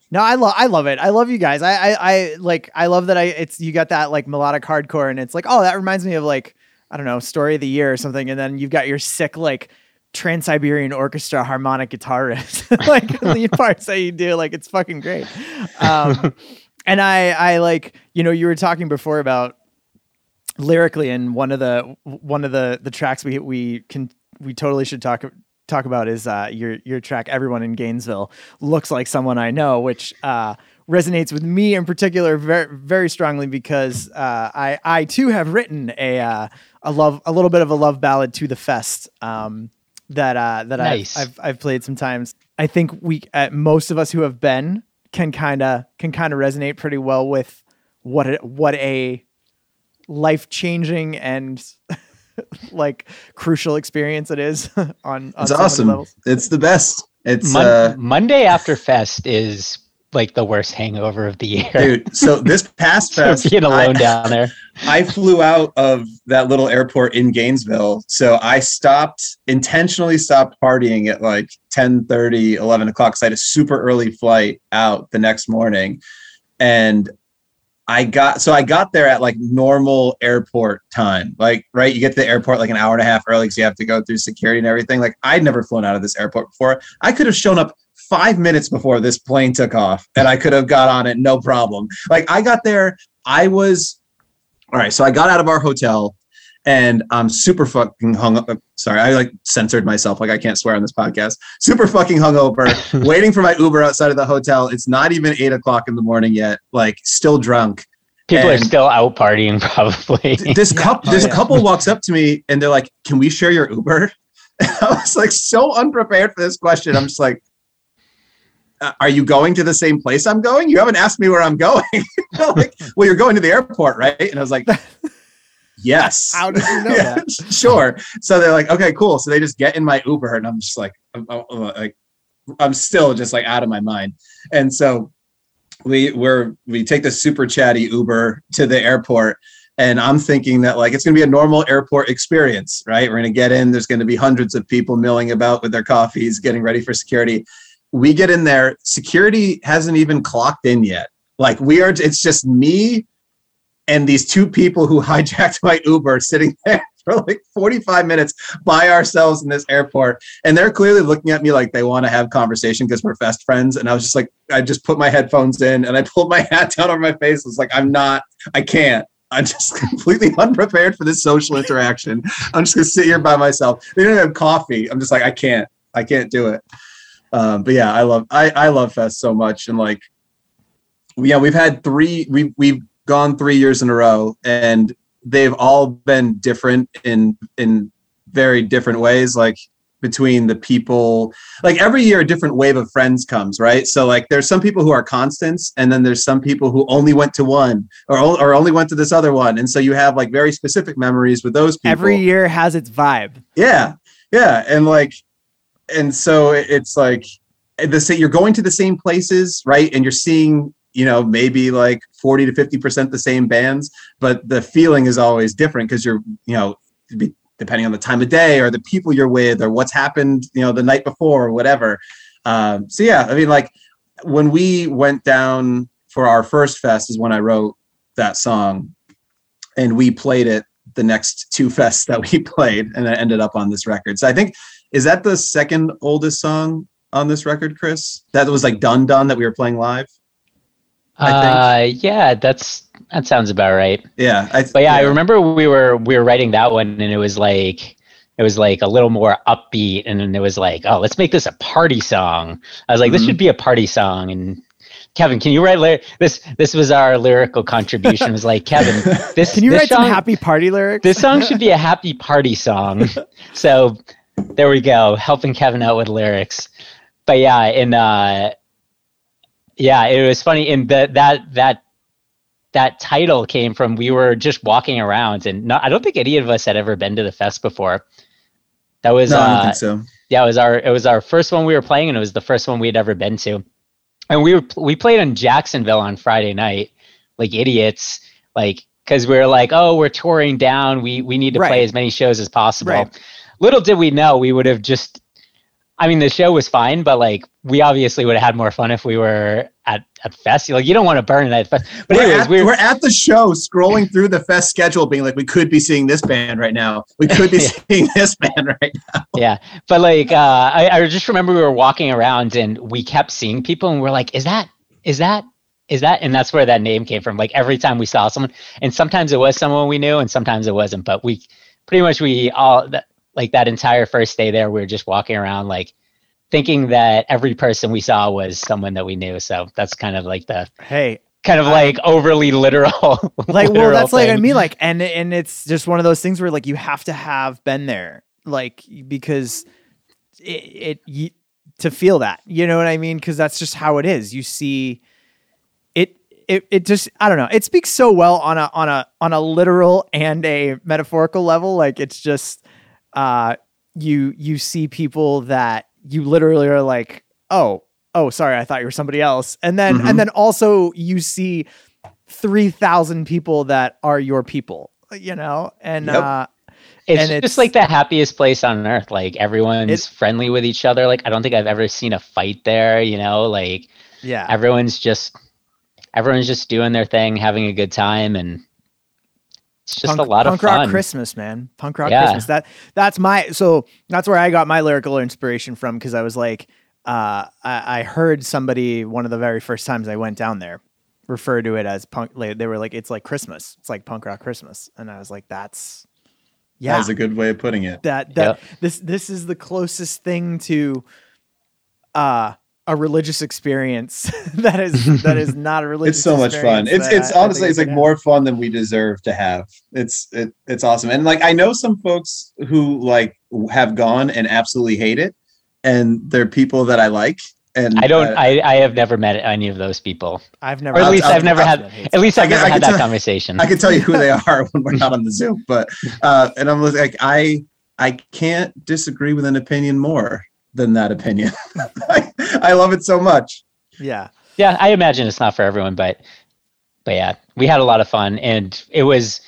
No, I love I love it. I love you guys. I, I I like I love that I it's you got that like melodic hardcore and it's like, oh, that reminds me of like I don't know, story of the year or something. And then you've got your sick like Trans Siberian Orchestra harmonic guitarist, like lead parts that you do. Like it's fucking great. Um, and I, I like, you know, you were talking before about lyrically, and one of the one of the the tracks we we can we totally should talk talk about is uh, your your track. Everyone in Gainesville looks like someone I know, which. Uh, resonates with me in particular very very strongly because uh, I I too have written a uh, a love a little bit of a love ballad to the fest um, that uh, that nice. I've, I've, I've played sometimes. I think we uh, most of us who have been can kind of can kind of resonate pretty well with what a, what a life changing and like crucial experience it is on. on it's awesome. It's the best. It's Mon- uh, Monday after fest is like the worst hangover of the year. Dude, so this past fest, being alone I, down there. I flew out of that little airport in Gainesville. So I stopped, intentionally stopped partying at like 10 30, 11 o'clock because I had a super early flight out the next morning. And I got so I got there at like normal airport time. Like, right, you get to the airport like an hour and a half early because you have to go through security and everything. Like, I'd never flown out of this airport before. I could have shown up five minutes before this plane took off and I could have got on it no problem. Like I got there, I was all right. So I got out of our hotel and I'm super fucking hung up. Sorry, I like censored myself. Like I can't swear on this podcast. Super fucking hungover, waiting for my Uber outside of the hotel. It's not even eight o'clock in the morning yet. Like still drunk. People and are still out partying, probably. This couple, this oh, yeah. couple oh, walks up to me and they're like, "Can we share your Uber?" And I was like so unprepared for this question. I'm just like, uh, are you going to the same place I'm going? You haven't asked me where I'm going. like, well, you're going to the airport, right? And I was like, yes. How did you know yeah, that? sure. So they're like, okay, cool. So they just get in my Uber, and I'm just like, I'm, I'm, like, I'm still just like out of my mind. And so we we're we take the super chatty Uber to the airport. And I'm thinking that like it's gonna be a normal airport experience, right? We're gonna get in. There's gonna be hundreds of people milling about with their coffees, getting ready for security we get in there security hasn't even clocked in yet like we are it's just me and these two people who hijacked my uber sitting there for like 45 minutes by ourselves in this airport and they're clearly looking at me like they want to have conversation because we're best friends and i was just like i just put my headphones in and i pulled my hat down over my face it's like i'm not i can't I'm just completely unprepared for this social interaction. I'm just gonna sit here by myself. They don't have coffee. I'm just like, I can't. I can't do it. Um, but yeah, I love I, I love Fest so much, and like, yeah, we've had three we we've gone three years in a row, and they've all been different in in very different ways. Like between the people like every year a different wave of friends comes right? So like there's some people who are constants and then there's some people who only went to one or, or only went to this other one. And so you have like very specific memories with those people. Every year has its vibe. Yeah. Yeah. And like and so it's like the you're going to the same places, right? And you're seeing, you know, maybe like 40 to 50% the same bands, but the feeling is always different because you're, you know, depending on the time of day or the people you're with or what's happened, you know, the night before or whatever. Um, so yeah, I mean, like when we went down for our first fest is when I wrote that song and we played it the next two fests that we played and it ended up on this record. So I think is that the second oldest song on this record, Chris? That was like done done that we were playing live. Uh, yeah, that's that sounds about right. Yeah, I, but yeah, yeah, I remember we were we were writing that one, and it was like it was like a little more upbeat, and then it was like, oh, let's make this a party song. I was like, mm-hmm. this should be a party song, and Kevin, can you write ly- this? This was our lyrical contribution. It was like Kevin, this can you this write song, some happy party lyrics? This song should be a happy party song. so there we go, helping Kevin out with lyrics. But yeah, in uh, yeah, it was funny. In the that that that title came from we were just walking around, and not, I don't think any of us had ever been to the fest before. That was no, uh, I don't uh, think so. Yeah, it was our it was our first one we were playing, and it was the first one we had ever been to. And we were we played in Jacksonville on Friday night, like idiots, like because we were like, oh, we're touring down. We we need to right. play as many shows as possible. Right little did we know we would have just I mean, the show was fine, but like we obviously would have had more fun if we were at at fest. Like you don't want to burn it at fest. But we're, anyways, at, we were, we're at the show scrolling through the fest schedule, being like, we could be seeing this band right now. We could be Yeah. seeing this band right now. yeah. But like uh, I, I just remember we were walking around and we kept seeing people and we're like, is that is that is that and that's where that name came from. Like every time we saw someone, and sometimes it was someone we knew and sometimes it wasn't. But we pretty much we all that like that entire first day there, we were just walking around like thinking that every person we saw was someone that we knew. So that's kind of like the Hey, kind of like overly literal. like well literal that's like i thing. mean like and and it's just one of those things where like you have to have been there like because it, it you, to feel that you know what i mean because that's just how it is you see it it, it just i don't know it speaks so well on a on a on a literal and a metaphorical level like it's just uh you you see people that you literally are like oh oh sorry i thought you were somebody else and then Mhm. and then also you see 3000 people that are your people you know and Yep. uh It's and just it's- like the happiest place on earth. Like everyone's It- friendly with each other. Like I don't think I've ever seen a fight there. You know, like yeah everyone's just everyone's just doing their thing, having a good time, and it's just punk, a lot punk of fun. rock christmas man punk rock Yeah. christmas that that's my so that's where i got my lyrical inspiration from because i was like uh I, I heard somebody one of the very first times i went down there refer to it as punk like, they were like it's like christmas it's like punk rock christmas and i was like that's yeah that's a good way of putting it. that that this this is the closest thing to uh a religious experience that is that is not a religious It's so much fun. It's it's I- I honestly think it's like have. more fun than we deserve to have. It's it, it's awesome. And like I know some folks who like have gone and absolutely hate it, and they're people that I like. And I don't. uh, I, I have never met any of those people. I've never Or at I'll- least I'll- I've never I'll- had. At least I I've never I can had that tell- conversation. I can tell you who they are when we're not on the Zoom, but uh, and I'm like I I can't disagree with an opinion more than that opinion. I, I love it so much. yeah yeah, I imagine it's not for everyone, but but yeah, we had a lot of fun, and it was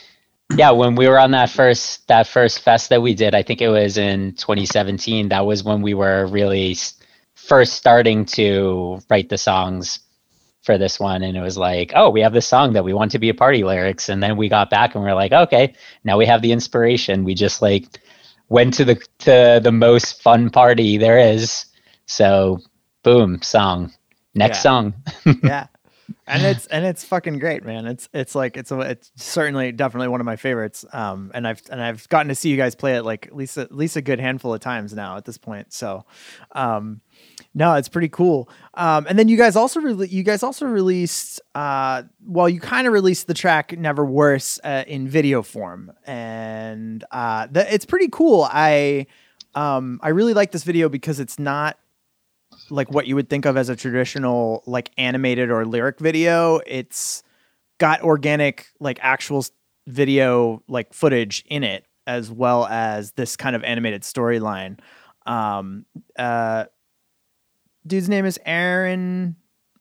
yeah when we were on that first that first fest that we did. I think it was in 2017. That was when we were really first starting to write the songs for this one, and it was like, oh, we have this song that we want to be a party lyrics, and then we got back and we are like, okay, now we have the inspiration. We just like went to the to the most fun party there is. So boom, song. Next Yeah. song. yeah and it's and it's fucking great man it's it's like it's a, it's certainly definitely one of my favorites um and i've and i've gotten to see you guys play it like at least at least a good handful of times now at this point so um no it's pretty cool um and then you guys also re- you guys also released uh well you kind of released the track never worse uh, in video form and uh the, it's pretty cool i um i really like this video because it's not like what you would think of as a traditional like animated or lyric video. It's got organic like actual video like footage in it as well as this kind of animated storyline. Um uh dude's name is Aaron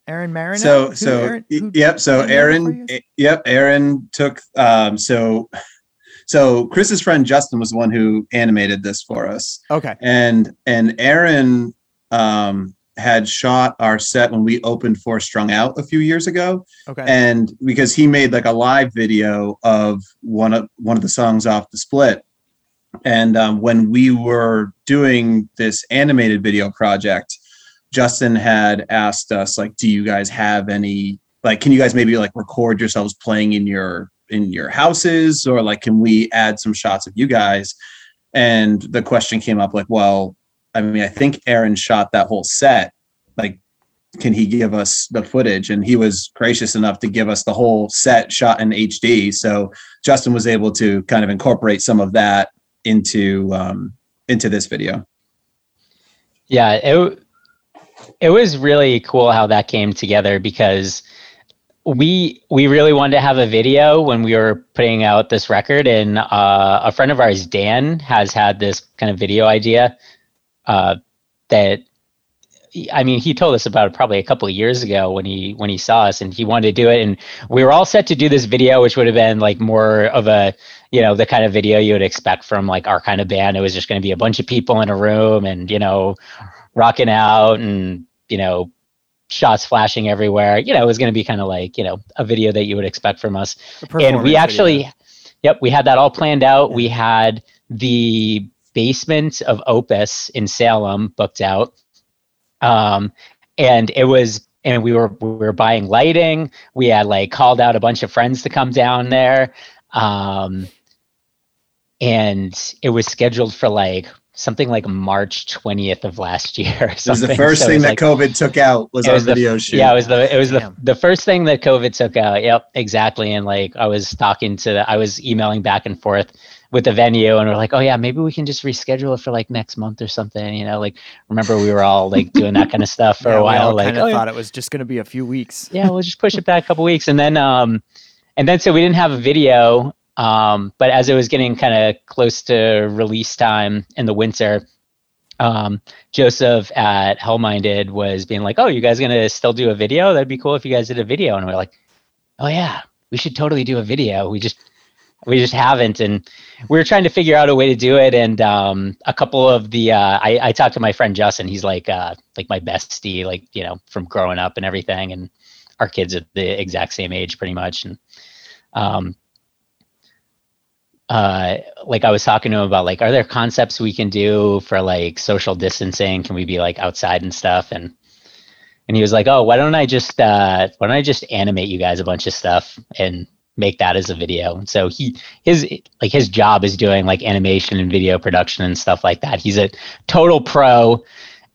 Aaron Marin. So so y- yep. So Aaron, yep. Aaron took um so so Chris's friend Justin was the one who animated this for us, Okay. and and Aaron um had shot our set when we opened for Strung Out a few years ago, Okay. and because he made like a live video of one of one of the songs off the split and um, when we were doing this animated video project justin had asked us like do you guys have any like can you guys maybe like record yourselves playing in your in your houses? Or like can we add some shots of you guys? And the question came up like well i mean i think aaron shot that whole set. Like can he give us the footage? And he was gracious enough to give us the whole set shot in hd so justin was able to kind of incorporate some of that into um into this video. Yeah, it it was really cool how that came together because we we really wanted to have a video when we were putting out this record, and uh, a friend of ours, Dan, has had this kind of video idea uh, that. I mean, he told us about it probably a couple of years ago when he when he saw us, and he wanted to do it. And we were all set to do this video, which would have been like more of a, you know, the kind of video you would expect from like our kind of band. It was just going to be a bunch of people in a room, and you know, rocking out and you know shots flashing everywhere. You know, it was going to be kind of like you know a video that you would expect from us. And we actually, video. yep, we had that all planned out. We had the basement of Opus in Salem booked out, um, and it was. And we were we were buying lighting. We had like called out a bunch of friends to come down there, um, and it was scheduled for like something like March twentieth of last year. or It was the first So thing that like- COVID took out was it our the- video shoot. yeah, it was the it was the, Damn. the first thing that COVID took out. Yep, exactly. And like I was talking to, I was emailing back and forth with the venue, and we're like, oh yeah, maybe we can just reschedule it for like next month or something. You know, like remember we were all like doing that kind of stuff for Yeah, a we while. all Like, kind of oh, thought it was just going to be a few weeks. yeah, we'll just push it back a couple weeks, and then um, and then so we didn't have a video. Um, but as it was getting kind of close to release time in the winter, um, Joseph at Hellminded was being like, "Oh, you guys gonna still do a video? That'd be cool if you guys did a video." And we're like, "Oh yeah, we should totally do a video. We just we just haven't." And we were trying to figure out a way to do it. And um, a couple of the uh, I, I talked to my friend Justin. He's like uh, like my bestie, like you know from growing up and everything. And our kids are the exact same age, pretty much. And um, uh, like I was talking to him about like, are there concepts we can do for like social distancing? Can we be like outside and stuff? And and he was like, oh, why don't I just uh, why don't I just animate you guys a bunch of stuff and make that as a video? And so he his like his job is doing like animation and video production and stuff like that. He's a total pro,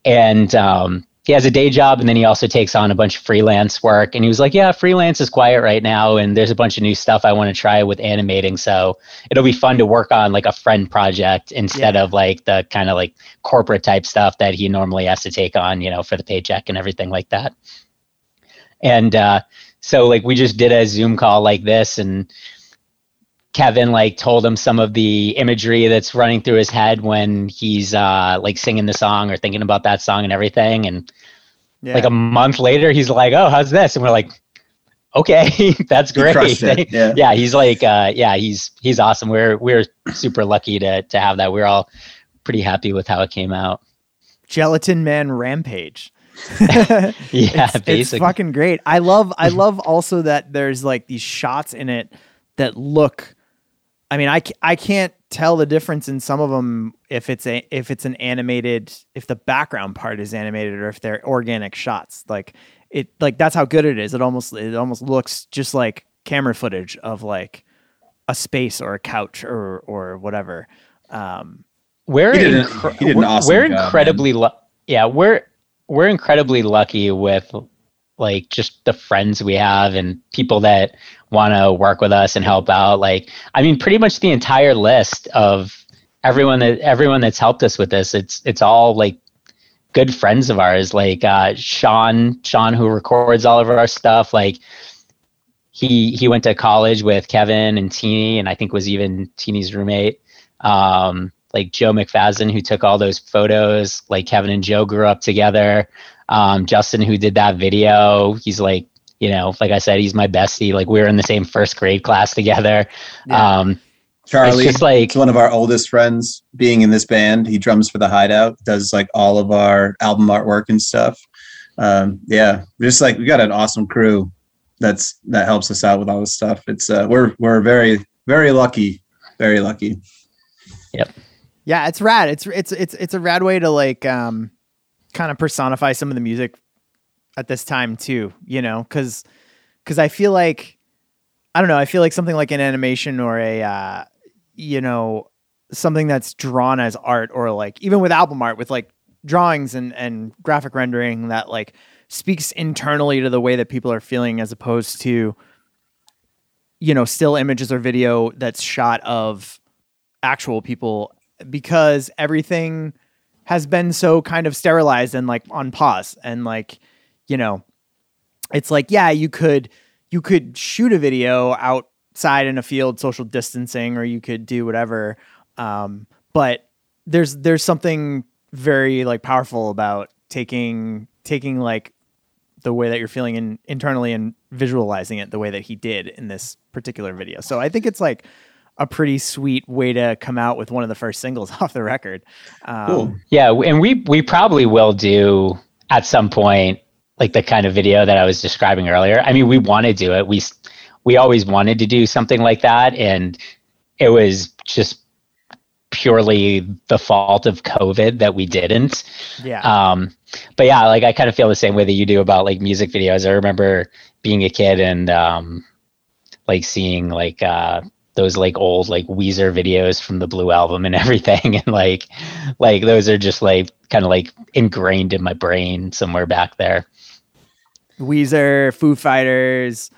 and um, he has a day job and then he also takes on a bunch of freelance work and he was like yeah freelance is quiet right now and there's a bunch of new stuff i want to try with animating so it'll be fun to work on like a friend project instead Yeah. of like the kind of like corporate type stuff that he normally has to take on you know for the paycheck and everything like that and uh so like we just did a zoom call like this and Kevin like told him some of the imagery that's running through his head when he's uh like singing the song or thinking about that song and everything and Yeah. like a month later he's like oh how's this and we're like okay that's great yeah. yeah he's like uh yeah he's he's awesome we're we're super lucky to to have that we're all pretty happy with how it came out Gelatin Man Rampage. yeah it's, it's fucking great. I love I love also that there's like these shots in it that look I mean I, I can't tell the difference in some of them if it's a if it's an animated if the background part is animated or if they're organic shots. Like it like that's how good it is. It almost it almost looks just like camera footage of like a space or a couch or or whatever. Um we're He did an- incre- he did an we're- awesome we're job, incredibly lu- yeah we're we're incredibly lucky with like just the friends we have and people that want to work with us and help out like i mean pretty much the entire list of everyone that everyone that's helped us with this it's it's all like good friends of ours like uh sean sean who records all of our stuff like he he went to college with Kevin and Teeny, and I think was even Teeny's roommate. Um, like Joe McFadden, who took all those photos. Like Kevin and Joe grew up together. Um, Justin, who did that video, he's like, you know, like I said, he's my bestie. Like we were in the same first grade class together. Yeah. Um, Charlie, it's just like it's one of our oldest friends being in this band. He drums for the Hideout, does like all of our album artwork and stuff. Um, yeah, just like we got an awesome crew that's that helps us out with all this stuff. It's uh, we're we're very very lucky, very lucky. Yep. Yeah, it's rad. It's it's it's it's a rad way to like um kind of personify some of the music at this time too, you know, cuz cuz I feel like I don't know, I feel like something like an animation or a uh you know, something that's drawn as art or like even with album art with like drawings and and graphic rendering that like speaks internally to the way that people are feeling as opposed to you know, still images or video that's shot of actual people. Because everything has been so kind of sterilized and like on pause. And like you know it's like yeah you could you could shoot a video outside in a field social distancing or you could do whatever. Um, but there's there's something very like powerful about taking taking like the way that you're feeling in, internally and visualizing it the way that he did in this particular video. So i think it's like a pretty sweet way to come out with one of the first singles off the record um, Cool. Yeah, and we we probably will do at some point like the kind of video that I was describing earlier. I mean, we want to do it. We we always wanted to do something like that, and it was just purely the fault of COVID that we didn't. Yeah. Um, but yeah, like I kind of feel the same way that you do about like music videos. I remember being a kid and um, like seeing like uh, those like old like Weezer videos from the Blue album and everything, and like like those are just like kind of like ingrained in my brain somewhere back there. Weezer, Foo Fighters,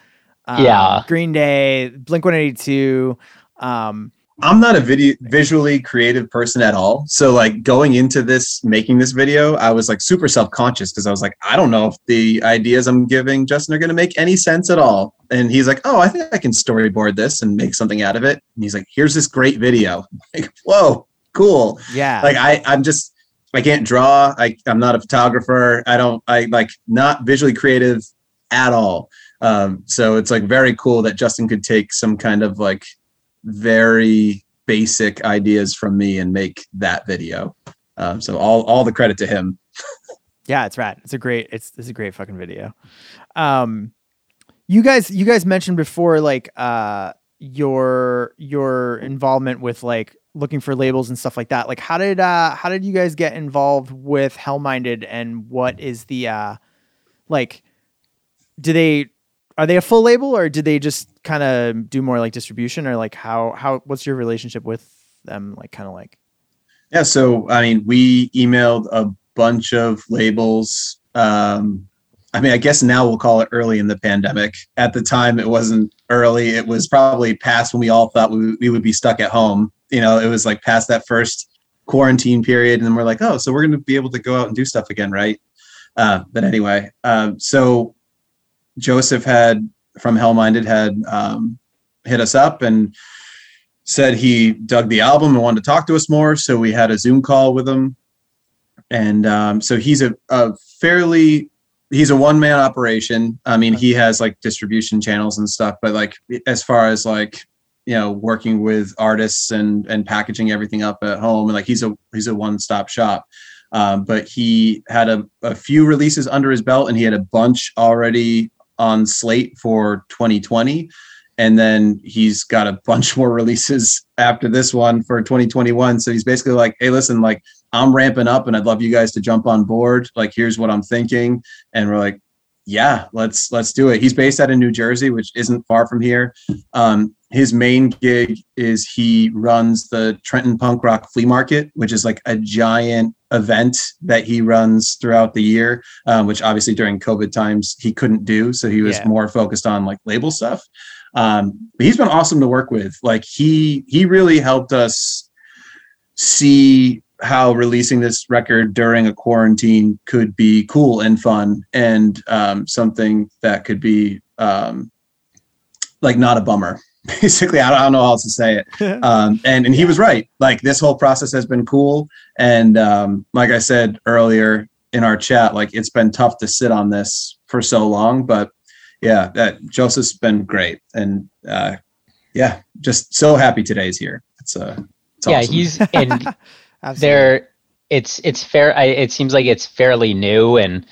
um, Yeah. Green Day, Blink One Eighty Two. Um, I'm not a video visually creative person at all. So like going into this, making this video, I was like super self-conscious because I was like, I don't know if the ideas I'm giving Justin are gonna make any sense at all. And he's like, Oh, I think I can storyboard this and make something out of it. And he's like, Here's this great video. Like, whoa, cool. yeah. Like I, I'm just I can't draw. I, I'm not a photographer. I don't I like not visually creative at all. Um, so it's like very cool that Justin could take some kind of like very basic ideas from me and make that video. Um, so all all the credit to him. Yeah, it's rad. It's a great it's it's a great fucking video. Um you guys you guys mentioned before like uh your your involvement with like looking for labels and stuff like that. Like how did uh how did you guys get involved with Hellminded and what is the uh like do they are they a full label or did they just kind of do more like distribution or like how how what's your relationship with them like kind of like Yeah. So I mean, we emailed a bunch of labels. Um, I mean, I guess now we'll call it early in the pandemic. At the time, it wasn't early. It was probably past when we all thought we, we would be stuck at home. You know, it was like past that first quarantine period. And then we're like, oh, so we're going to be able to go out and do stuff again, right? Uh, but anyway, um, so Joseph had from Hell Minded had um, hit us up and said he dug the album and wanted to talk to us more. So we had a Zoom call with him. And um, so he's a, a fairly he's a one man operation. I mean, he has like distribution channels and stuff, but like as far as like you know working with artists and and packaging everything up at home, and like he's a he's a one stop shop. Um, but he had a, a few releases under his belt, and he had a bunch already on slate for 2020 and then he's got a bunch more releases after this one for 2021 so he's basically like hey listen like i'm ramping up and i'd love you guys to jump on board. Like here's what i'm thinking. And we're like yeah let's let's do it. He's based out of new jersey which isn't far from here. Um, his main gig is he runs the trenton punk rock flea market which is like a giant event that he runs throughout the year um, which obviously during covid times he couldn't do. So he was Yeah. more focused on like label stuff. Um, but he's been awesome to work with. Like he he really helped us see how releasing this record during a quarantine could be cool and fun and um, something that could be um, like not a bummer basically. I don't, I don't know how else to say it. Um, and and he was right. Like this whole process has been cool. And um, like i said earlier in our chat like it's been tough to sit on this for so long but yeah that joseph's been great. And uh, yeah just so happy today's here. It's uh it's yeah, awesome. he's and Absolutely. there it's it's fair I, it seems like it's fairly new and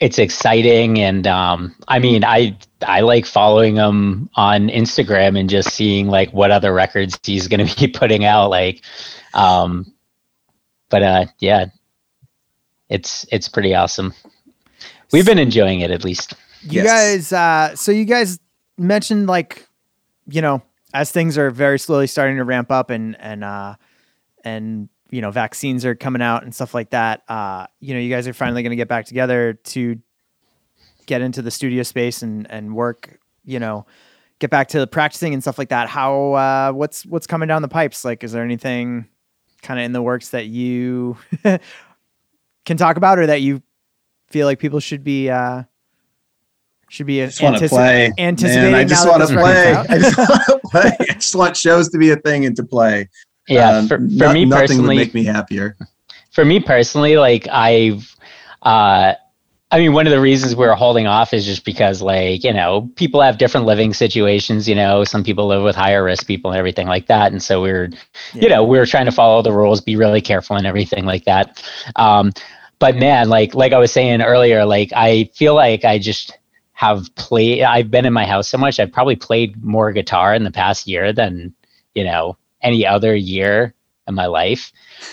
it's exciting and um i mean i i like following him on instagram and just seeing like what other records he's going to be putting out like um but uh yeah it's it's pretty awesome we've been enjoying it at least you Yes. guys uh so you guys mentioned like you know as things are very slowly starting to ramp up and and uh and you know vaccines are coming out and stuff like that uh you know you guys are finally going to get back together to get into the studio space and and work you know get back to practicing and stuff like that how uh what's what's coming down the pipes like is there anything kind of in the works that you can talk about or that you feel like people should be uh should be just want to antici- play. anticipating Man, I just want to play. I just want to play. I just want shows to be a thing and to play. Yeah Um, for, for no- me nothing personally would make me happier. for me personally, like I've, uh, I mean, one of the reasons we're holding off is just because, like, you know, people have different living situations. You know, some people live with higher risk people and everything like that, and so we're, Yeah. you know, we're trying to follow the rules, be really careful and everything like that. Um, but man, like like I was saying earlier, like I feel like I just have played. I've been in my house so much. I've probably played more guitar in the past year than you know any other year in my life,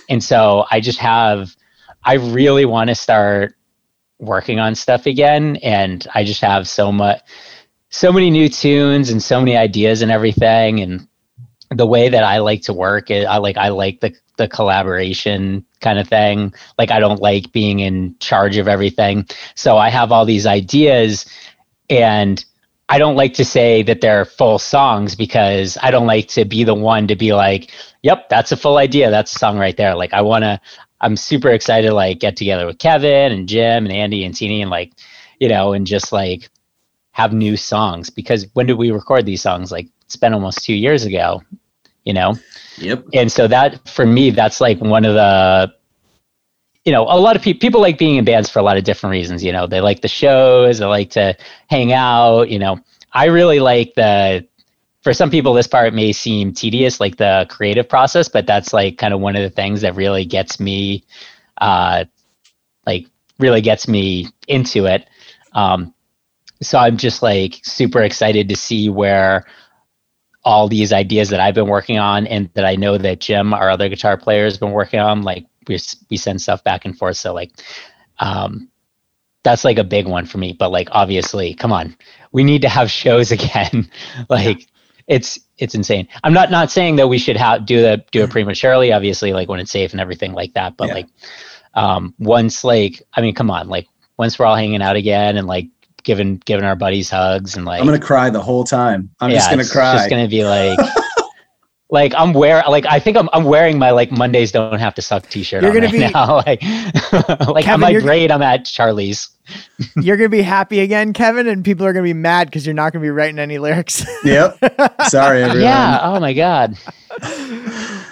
and so I just have. I really want to start working on stuff again, and I just have so much, so many new tunes and so many ideas and everything, and the way that I like to work, eh, I like I like the the collaboration kind of thing. Like I don't like being in charge of everything. So I have all these ideas and I don't like to say that they're full songs because I don't like to be the one to be like, yep, that's a full idea. That's a song right there. Like I want to I'm super excited to like get together with Kevin and Jim and Andy and Tini and like, you know, and just like have new songs because when did we record these songs? Like it's been almost 2 years ago, you know. Yep. And so that for me, that's like one of the, you know, a lot of people people like being in bands for a lot of different reasons. You know, they like the shows, they like to hang out. You know, I really like the. For some people, this part may seem tedious, like the creative process, but that's like kind of one of the things that really gets me, uh, like really gets me into it. Um, so I'm just like super excited to see where all these ideas that I've been working on and that I know that Jim, our other guitar player, has been working on. Like we we send stuff back and forth. So like, um, that's like a big one for me. But like obviously, come on, we need to have shows again. like yeah. it's it's insane. I'm not not saying that we should have do the do it prematurely. Obviously, like when it's safe and everything like that. But yeah. like um, once like I mean, come on, like once we're all hanging out again and like giving giving our buddies hugs and like I'm gonna cry the whole time. I'm yeah, just gonna cry. Just gonna be like like I'm wearing like I think I'm I'm wearing my like Mondays don't have to suck t-shirt you're gonna right be, now. like like Kevin, on my grade I'm at Charlie's. you're gonna be happy again, Kevin, and people are gonna be mad because you're not gonna be writing any lyrics. yep. Sorry, everyone. Yeah. Oh my god.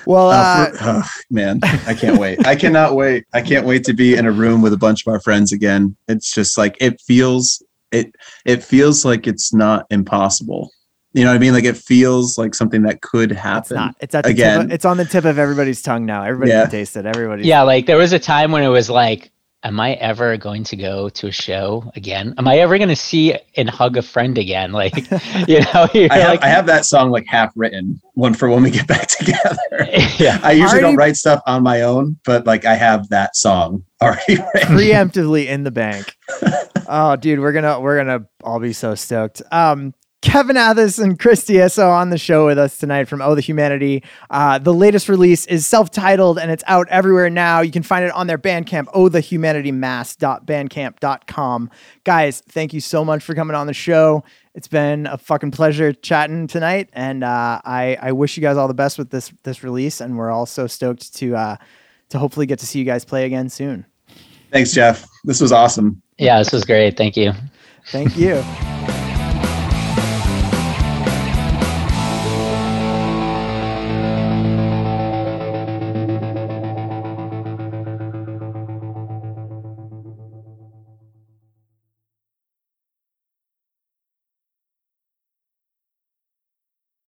Well, uh, uh, for, oh, man, I can't wait. I cannot wait. I can't wait to be in a room with a bunch of our friends again. It's just like it feels it it feels like it's not impossible. You know what I mean? Like it feels like something that could happen. It's not. It's at again. Of, it's on the tip of everybody's tongue now. Everybody yeah. can taste it. Everybody. Yeah, like there was a time when it was like, am I ever going to go to a show again? Am I ever going to see and hug a friend again? Like, you know, I have, like, I have that song like half written, one for when we get back together. yeah, I usually Already, don't write stuff on my own, but like I have that song already written. preemptively in the bank. oh, dude, we're gonna we're gonna all be so stoked. Um, Kevin Athis and Chris Dieso on the show with us tonight from Oh the Humanity. Uh, the latest release is self-titled and it's out everywhere now. You can find it on their Bandcamp, Oh the Humanity ohthehumanitymass.bandcamp.com. Guys, thank you so much for coming on the show. It's been a fucking pleasure chatting tonight, and uh, I I wish you guys all the best with this this release, and we're all so stoked to uh, to hopefully get to see you guys play again soon. Thanks, Jeff. This was awesome. Yeah, this was great. Thank you. Thank you.